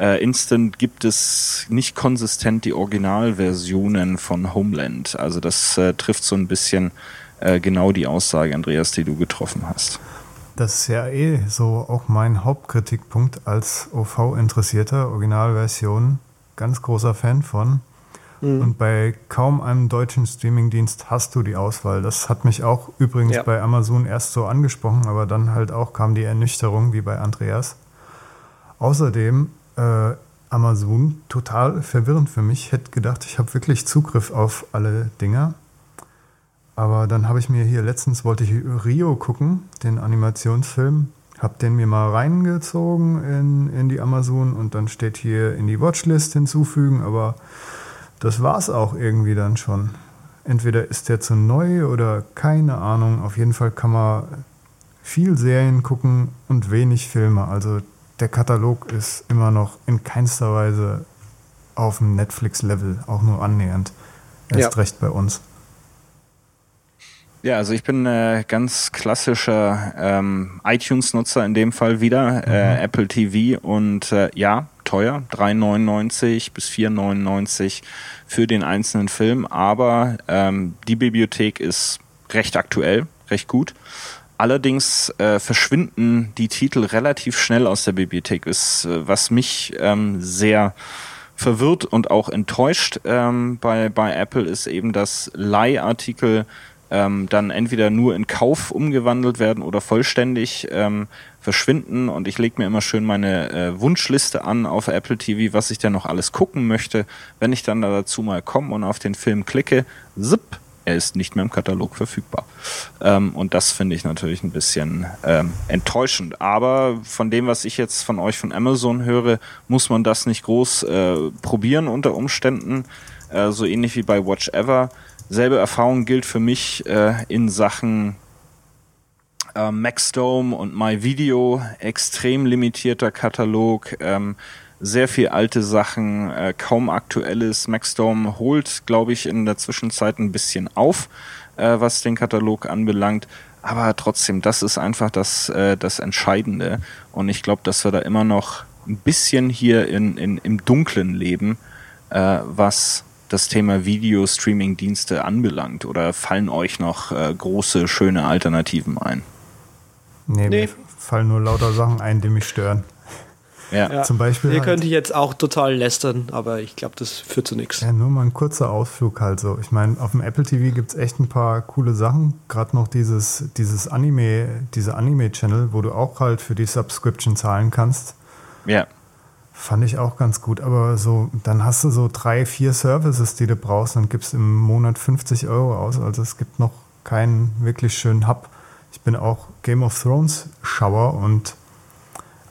äh, Instant gibt es nicht konsistent die Originalversionen von Homeland. Also das äh, trifft so ein bisschen äh, genau die Aussage, Andreas, die du getroffen hast. Das ist ja eh so auch mein Hauptkritikpunkt als OV-interessierter Originalversion. Ganz großer Fan von. Mhm. Und bei kaum einem deutschen Streamingdienst hast du die Auswahl. Das hat mich auch übrigens ja. bei Amazon erst so angesprochen, aber dann halt auch kam die Ernüchterung wie bei Andreas. Außerdem äh, Amazon total verwirrend für mich. Ich hätte gedacht, ich habe wirklich Zugriff auf alle Dinger. Aber dann habe ich mir hier letztens wollte ich Rio gucken, den Animationsfilm, habe den mir mal reingezogen in, in die Amazon und dann steht hier in die Watchlist hinzufügen, aber das war es auch irgendwie dann schon. Entweder ist der zu neu oder keine Ahnung. Auf jeden Fall kann man viel Serien gucken und wenig Filme. Also der Katalog ist immer noch in keinster Weise auf dem Netflix-Level, auch nur annähernd. Erst ja. recht bei uns. Ja, also ich bin äh, ganz klassischer ähm, iTunes-Nutzer in dem Fall wieder, äh, mhm. äh, Apple TV und äh, ja, teuer, 3,99 bis 4,99 für den einzelnen Film, aber ähm, die Bibliothek ist recht aktuell, recht gut. Allerdings äh, verschwinden die Titel relativ schnell aus der Bibliothek, ist, äh, was mich ähm, sehr verwirrt und auch enttäuscht ähm, bei, bei Apple ist eben, dass Leihartikel ähm, dann entweder nur in Kauf umgewandelt werden oder vollständig ähm, verschwinden. Und ich lege mir immer schön meine äh, Wunschliste an auf Apple TV, was ich denn noch alles gucken möchte. Wenn ich dann dazu mal komme und auf den Film klicke, zip, er ist nicht mehr im Katalog verfügbar. Ähm, und das finde ich natürlich ein bisschen ähm, enttäuschend. Aber von dem, was ich jetzt von euch von Amazon höre, muss man das nicht groß äh, probieren unter Umständen. Äh, so ähnlich wie bei Watch Ever. Selbe Erfahrung gilt für mich äh, in Sachen äh, Maxdome und MyVideo. Extrem limitierter Katalog. Ähm, sehr viel alte Sachen, äh, kaum aktuelles. Maxdome holt, glaube ich, in der Zwischenzeit ein bisschen auf, äh, was den Katalog anbelangt. Aber trotzdem, das ist einfach das, äh, das Entscheidende. Und ich glaube, dass wir da immer noch ein bisschen hier in, in, im Dunklen leben, äh, was das Thema Video-Streaming-Dienste anbelangt? Oder fallen euch noch äh, große, schöne Alternativen ein? Nee, nee, mir fallen nur lauter Sachen ein, die mich stören. Ja. ja. Zum Beispiel. Hier halt, könnte ich jetzt auch total lästern, aber ich glaube, das führt zu nichts. Ja, nur mal ein kurzer Ausflug halt so. Ich meine, auf dem Apple TV gibt es echt ein paar coole Sachen. Gerade noch dieses, dieses Anime, diese Anime-Channel, wo du auch halt für die Subscription zahlen kannst. Ja. Fand ich auch ganz gut, aber so, dann hast du so drei, vier Services, die du brauchst und gibst im Monat 50 Euro aus. Also es gibt noch keinen wirklich schönen Hub. Ich bin auch Game of Thrones Schauer und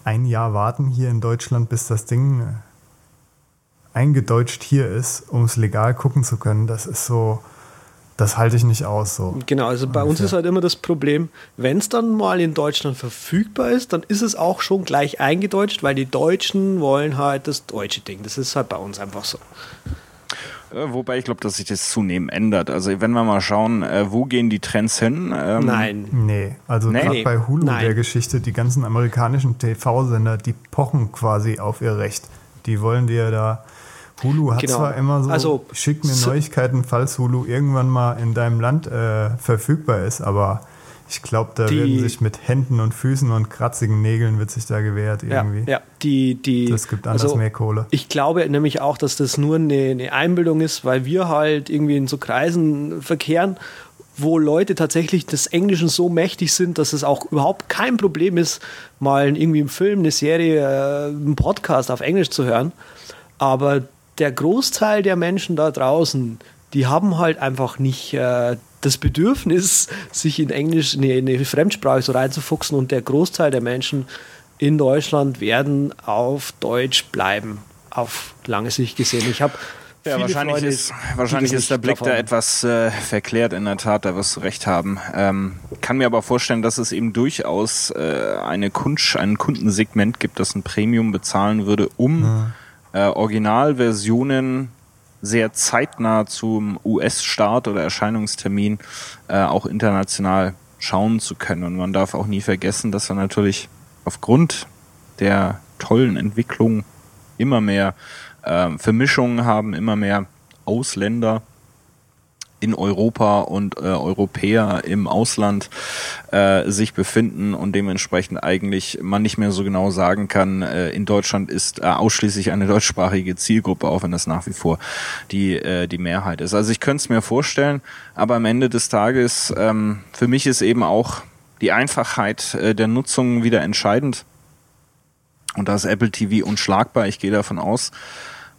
ein Jahr warten hier in Deutschland, bis das Ding eingedeutscht hier ist, um es legal gucken zu können. Das ist so, das halte ich nicht aus. So genau, also bei ungefähr. uns ist halt immer das Problem, wenn es dann mal in Deutschland verfügbar ist, dann ist es auch schon gleich eingedeutscht, weil die Deutschen wollen halt das deutsche Ding. Das ist halt bei uns einfach so. Äh, wobei ich glaube, dass sich das zunehmend ändert. Also wenn wir mal schauen, äh, wo gehen die Trends hin? Ähm Nein. Nee, also nee. gerade bei Hulu Nein. der Geschichte, die ganzen amerikanischen TV-Sender, die pochen quasi auf ihr Recht. Die wollen dir da Hulu hat genau. zwar immer so, also, schick mir Neuigkeiten, falls Hulu irgendwann mal in deinem Land äh, verfügbar ist, aber ich glaube, da die, werden sich mit Händen und Füßen und kratzigen Nägeln wird sich da gewehrt irgendwie. Ja, ja. Die, die, das gibt anders also, mehr Kohle. Ich glaube nämlich auch, dass das nur eine, eine Einbildung ist, weil wir halt irgendwie in so Kreisen verkehren wo Leute tatsächlich des Englischen so mächtig sind, dass es auch überhaupt kein Problem ist, mal irgendwie im Film, eine Serie, äh, einen Podcast auf Englisch zu hören. Aber der Großteil der Menschen da draußen, die haben halt einfach nicht äh, das Bedürfnis, sich in Englisch, in eine Fremdsprache so reinzufuchsen und der Großteil der Menschen in Deutschland werden auf Deutsch bleiben, auf lange Sicht gesehen. Ich habe ja, wahrscheinlich Freunde, ist, wahrscheinlich ist der Blick da etwas äh, verklärt, in der Tat, da wirst du recht haben. Ähm, kann mir aber vorstellen, dass es eben durchaus äh, eine Kunsch, ein Kundensegment gibt, das ein Premium bezahlen würde, um ja äh, Originalversionen sehr zeitnah zum US-Start oder Erscheinungstermin äh, auch international schauen zu können. Und man darf auch nie vergessen, dass wir natürlich aufgrund der tollen Entwicklung immer mehr äh, Vermischungen haben, immer mehr Ausländer in Europa und äh, Europäer im Ausland äh, sich befinden und dementsprechend eigentlich man nicht mehr so genau sagen kann, äh, in Deutschland ist äh, ausschließlich eine deutschsprachige Zielgruppe, auch wenn das nach wie vor die, äh, die Mehrheit ist. Also ich könnte es mir vorstellen, aber am Ende des Tages, ähm, für mich ist eben auch die Einfachheit äh, der Nutzung wieder entscheidend. Und da ist Apple TV unschlagbar. Ich gehe davon aus,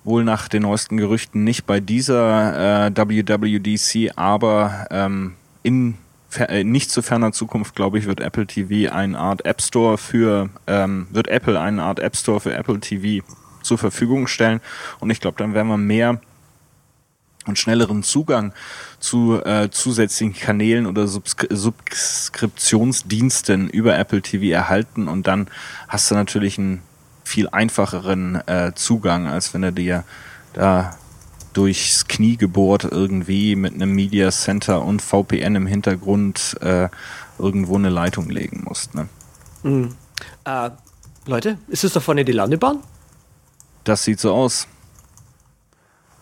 wohl nach den neuesten Gerüchten nicht bei dieser äh, WWDC, aber ähm, in äh, nicht zu ferner Zukunft, glaube ich, wird Apple TV eine Art App Store für, ähm, wird Apple eine Art App Store für Apple TV zur Verfügung stellen. Und ich glaube, dann werden wir mehr und schnelleren Zugang zu äh, zusätzlichen Kanälen oder Subskri Subskriptionsdiensten über Apple TV erhalten und dann hast du natürlich einen viel einfacheren äh, Zugang, als wenn er dir da durchs Knie gebohrt irgendwie mit einem Media Center und VPN im Hintergrund äh, irgendwo eine Leitung legen musst. Ne? Mhm. Äh, Leute, ist es da vorne die Landebahn? Das sieht so aus.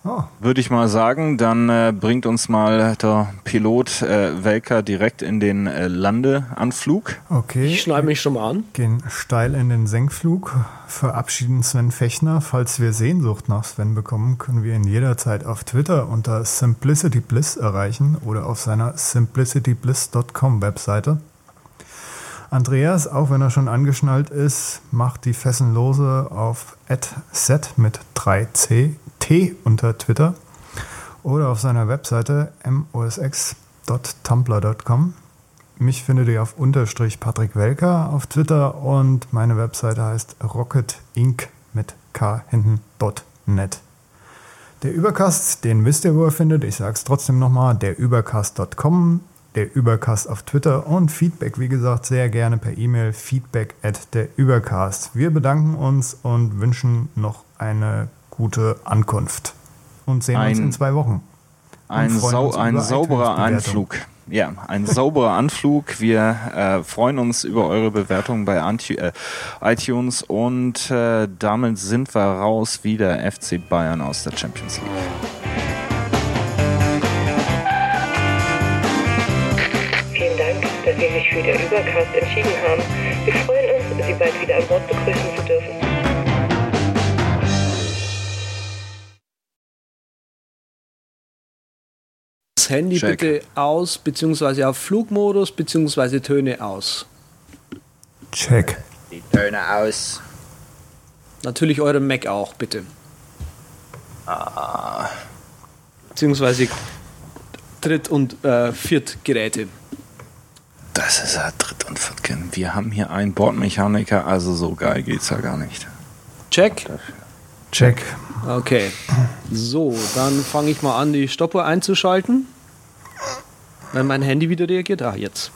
Oh. Würde ich mal sagen, dann äh, bringt uns mal der Pilot äh, Welker direkt in den äh, Landeanflug. Okay. Ich schneide mich schon mal an. Gehen steil in den Senkflug, verabschieden Sven Fechner. Falls wir Sehnsucht nach Sven bekommen, können wir ihn jederzeit auf Twitter unter Simplicity Bliss erreichen oder auf seiner simplicitybliss.com Webseite. Andreas, auch wenn er schon angeschnallt ist, macht die Fesseln lose auf set mit 3c T unter Twitter oder auf seiner Webseite mosx.tumblr.com. Mich findet ihr auf unterstrich Patrick Welker auf Twitter und meine Webseite heißt rocketinc mit k hinten.net. Der Übercast, den wisst ihr, wo ihr findet. Ich sage es trotzdem nochmal, derübercast.com, der Übercast auf Twitter und Feedback, wie gesagt, sehr gerne per E-Mail feedback at der Übercast. Wir bedanken uns und wünschen noch eine gute Ankunft. Und sehen ein, uns in zwei Wochen. Ein, sau ein sauberer Anflug. Ja, ein sauberer Anflug. Wir äh, freuen uns über eure Bewertung bei Anti äh, iTunes und äh, damit sind wir raus wie der FC Bayern aus der Champions League. Für den Übercast entschieden haben. Wir freuen uns, Sie bald wieder an Bord begrüßen zu dürfen. Handy Check. bitte aus, beziehungsweise auf Flugmodus, beziehungsweise Töne aus. Check. Die Töne aus. Natürlich eure Mac auch, bitte. Ah. Beziehungsweise Dritt- und äh, Viertgeräte. Das ist ja Dritt- und Viertgeräte. Wir haben hier einen Bordmechaniker, also so geil geht's ja gar nicht. Check. Check. Okay. So, dann fange ich mal an, die Stoppuhr einzuschalten. Wenn mein Handy wieder reagiert. Ah, jetzt.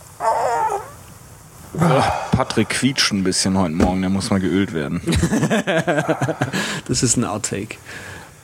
Patrick quietscht ein bisschen heute Morgen, der muss mal geölt werden. das ist ein Outtake.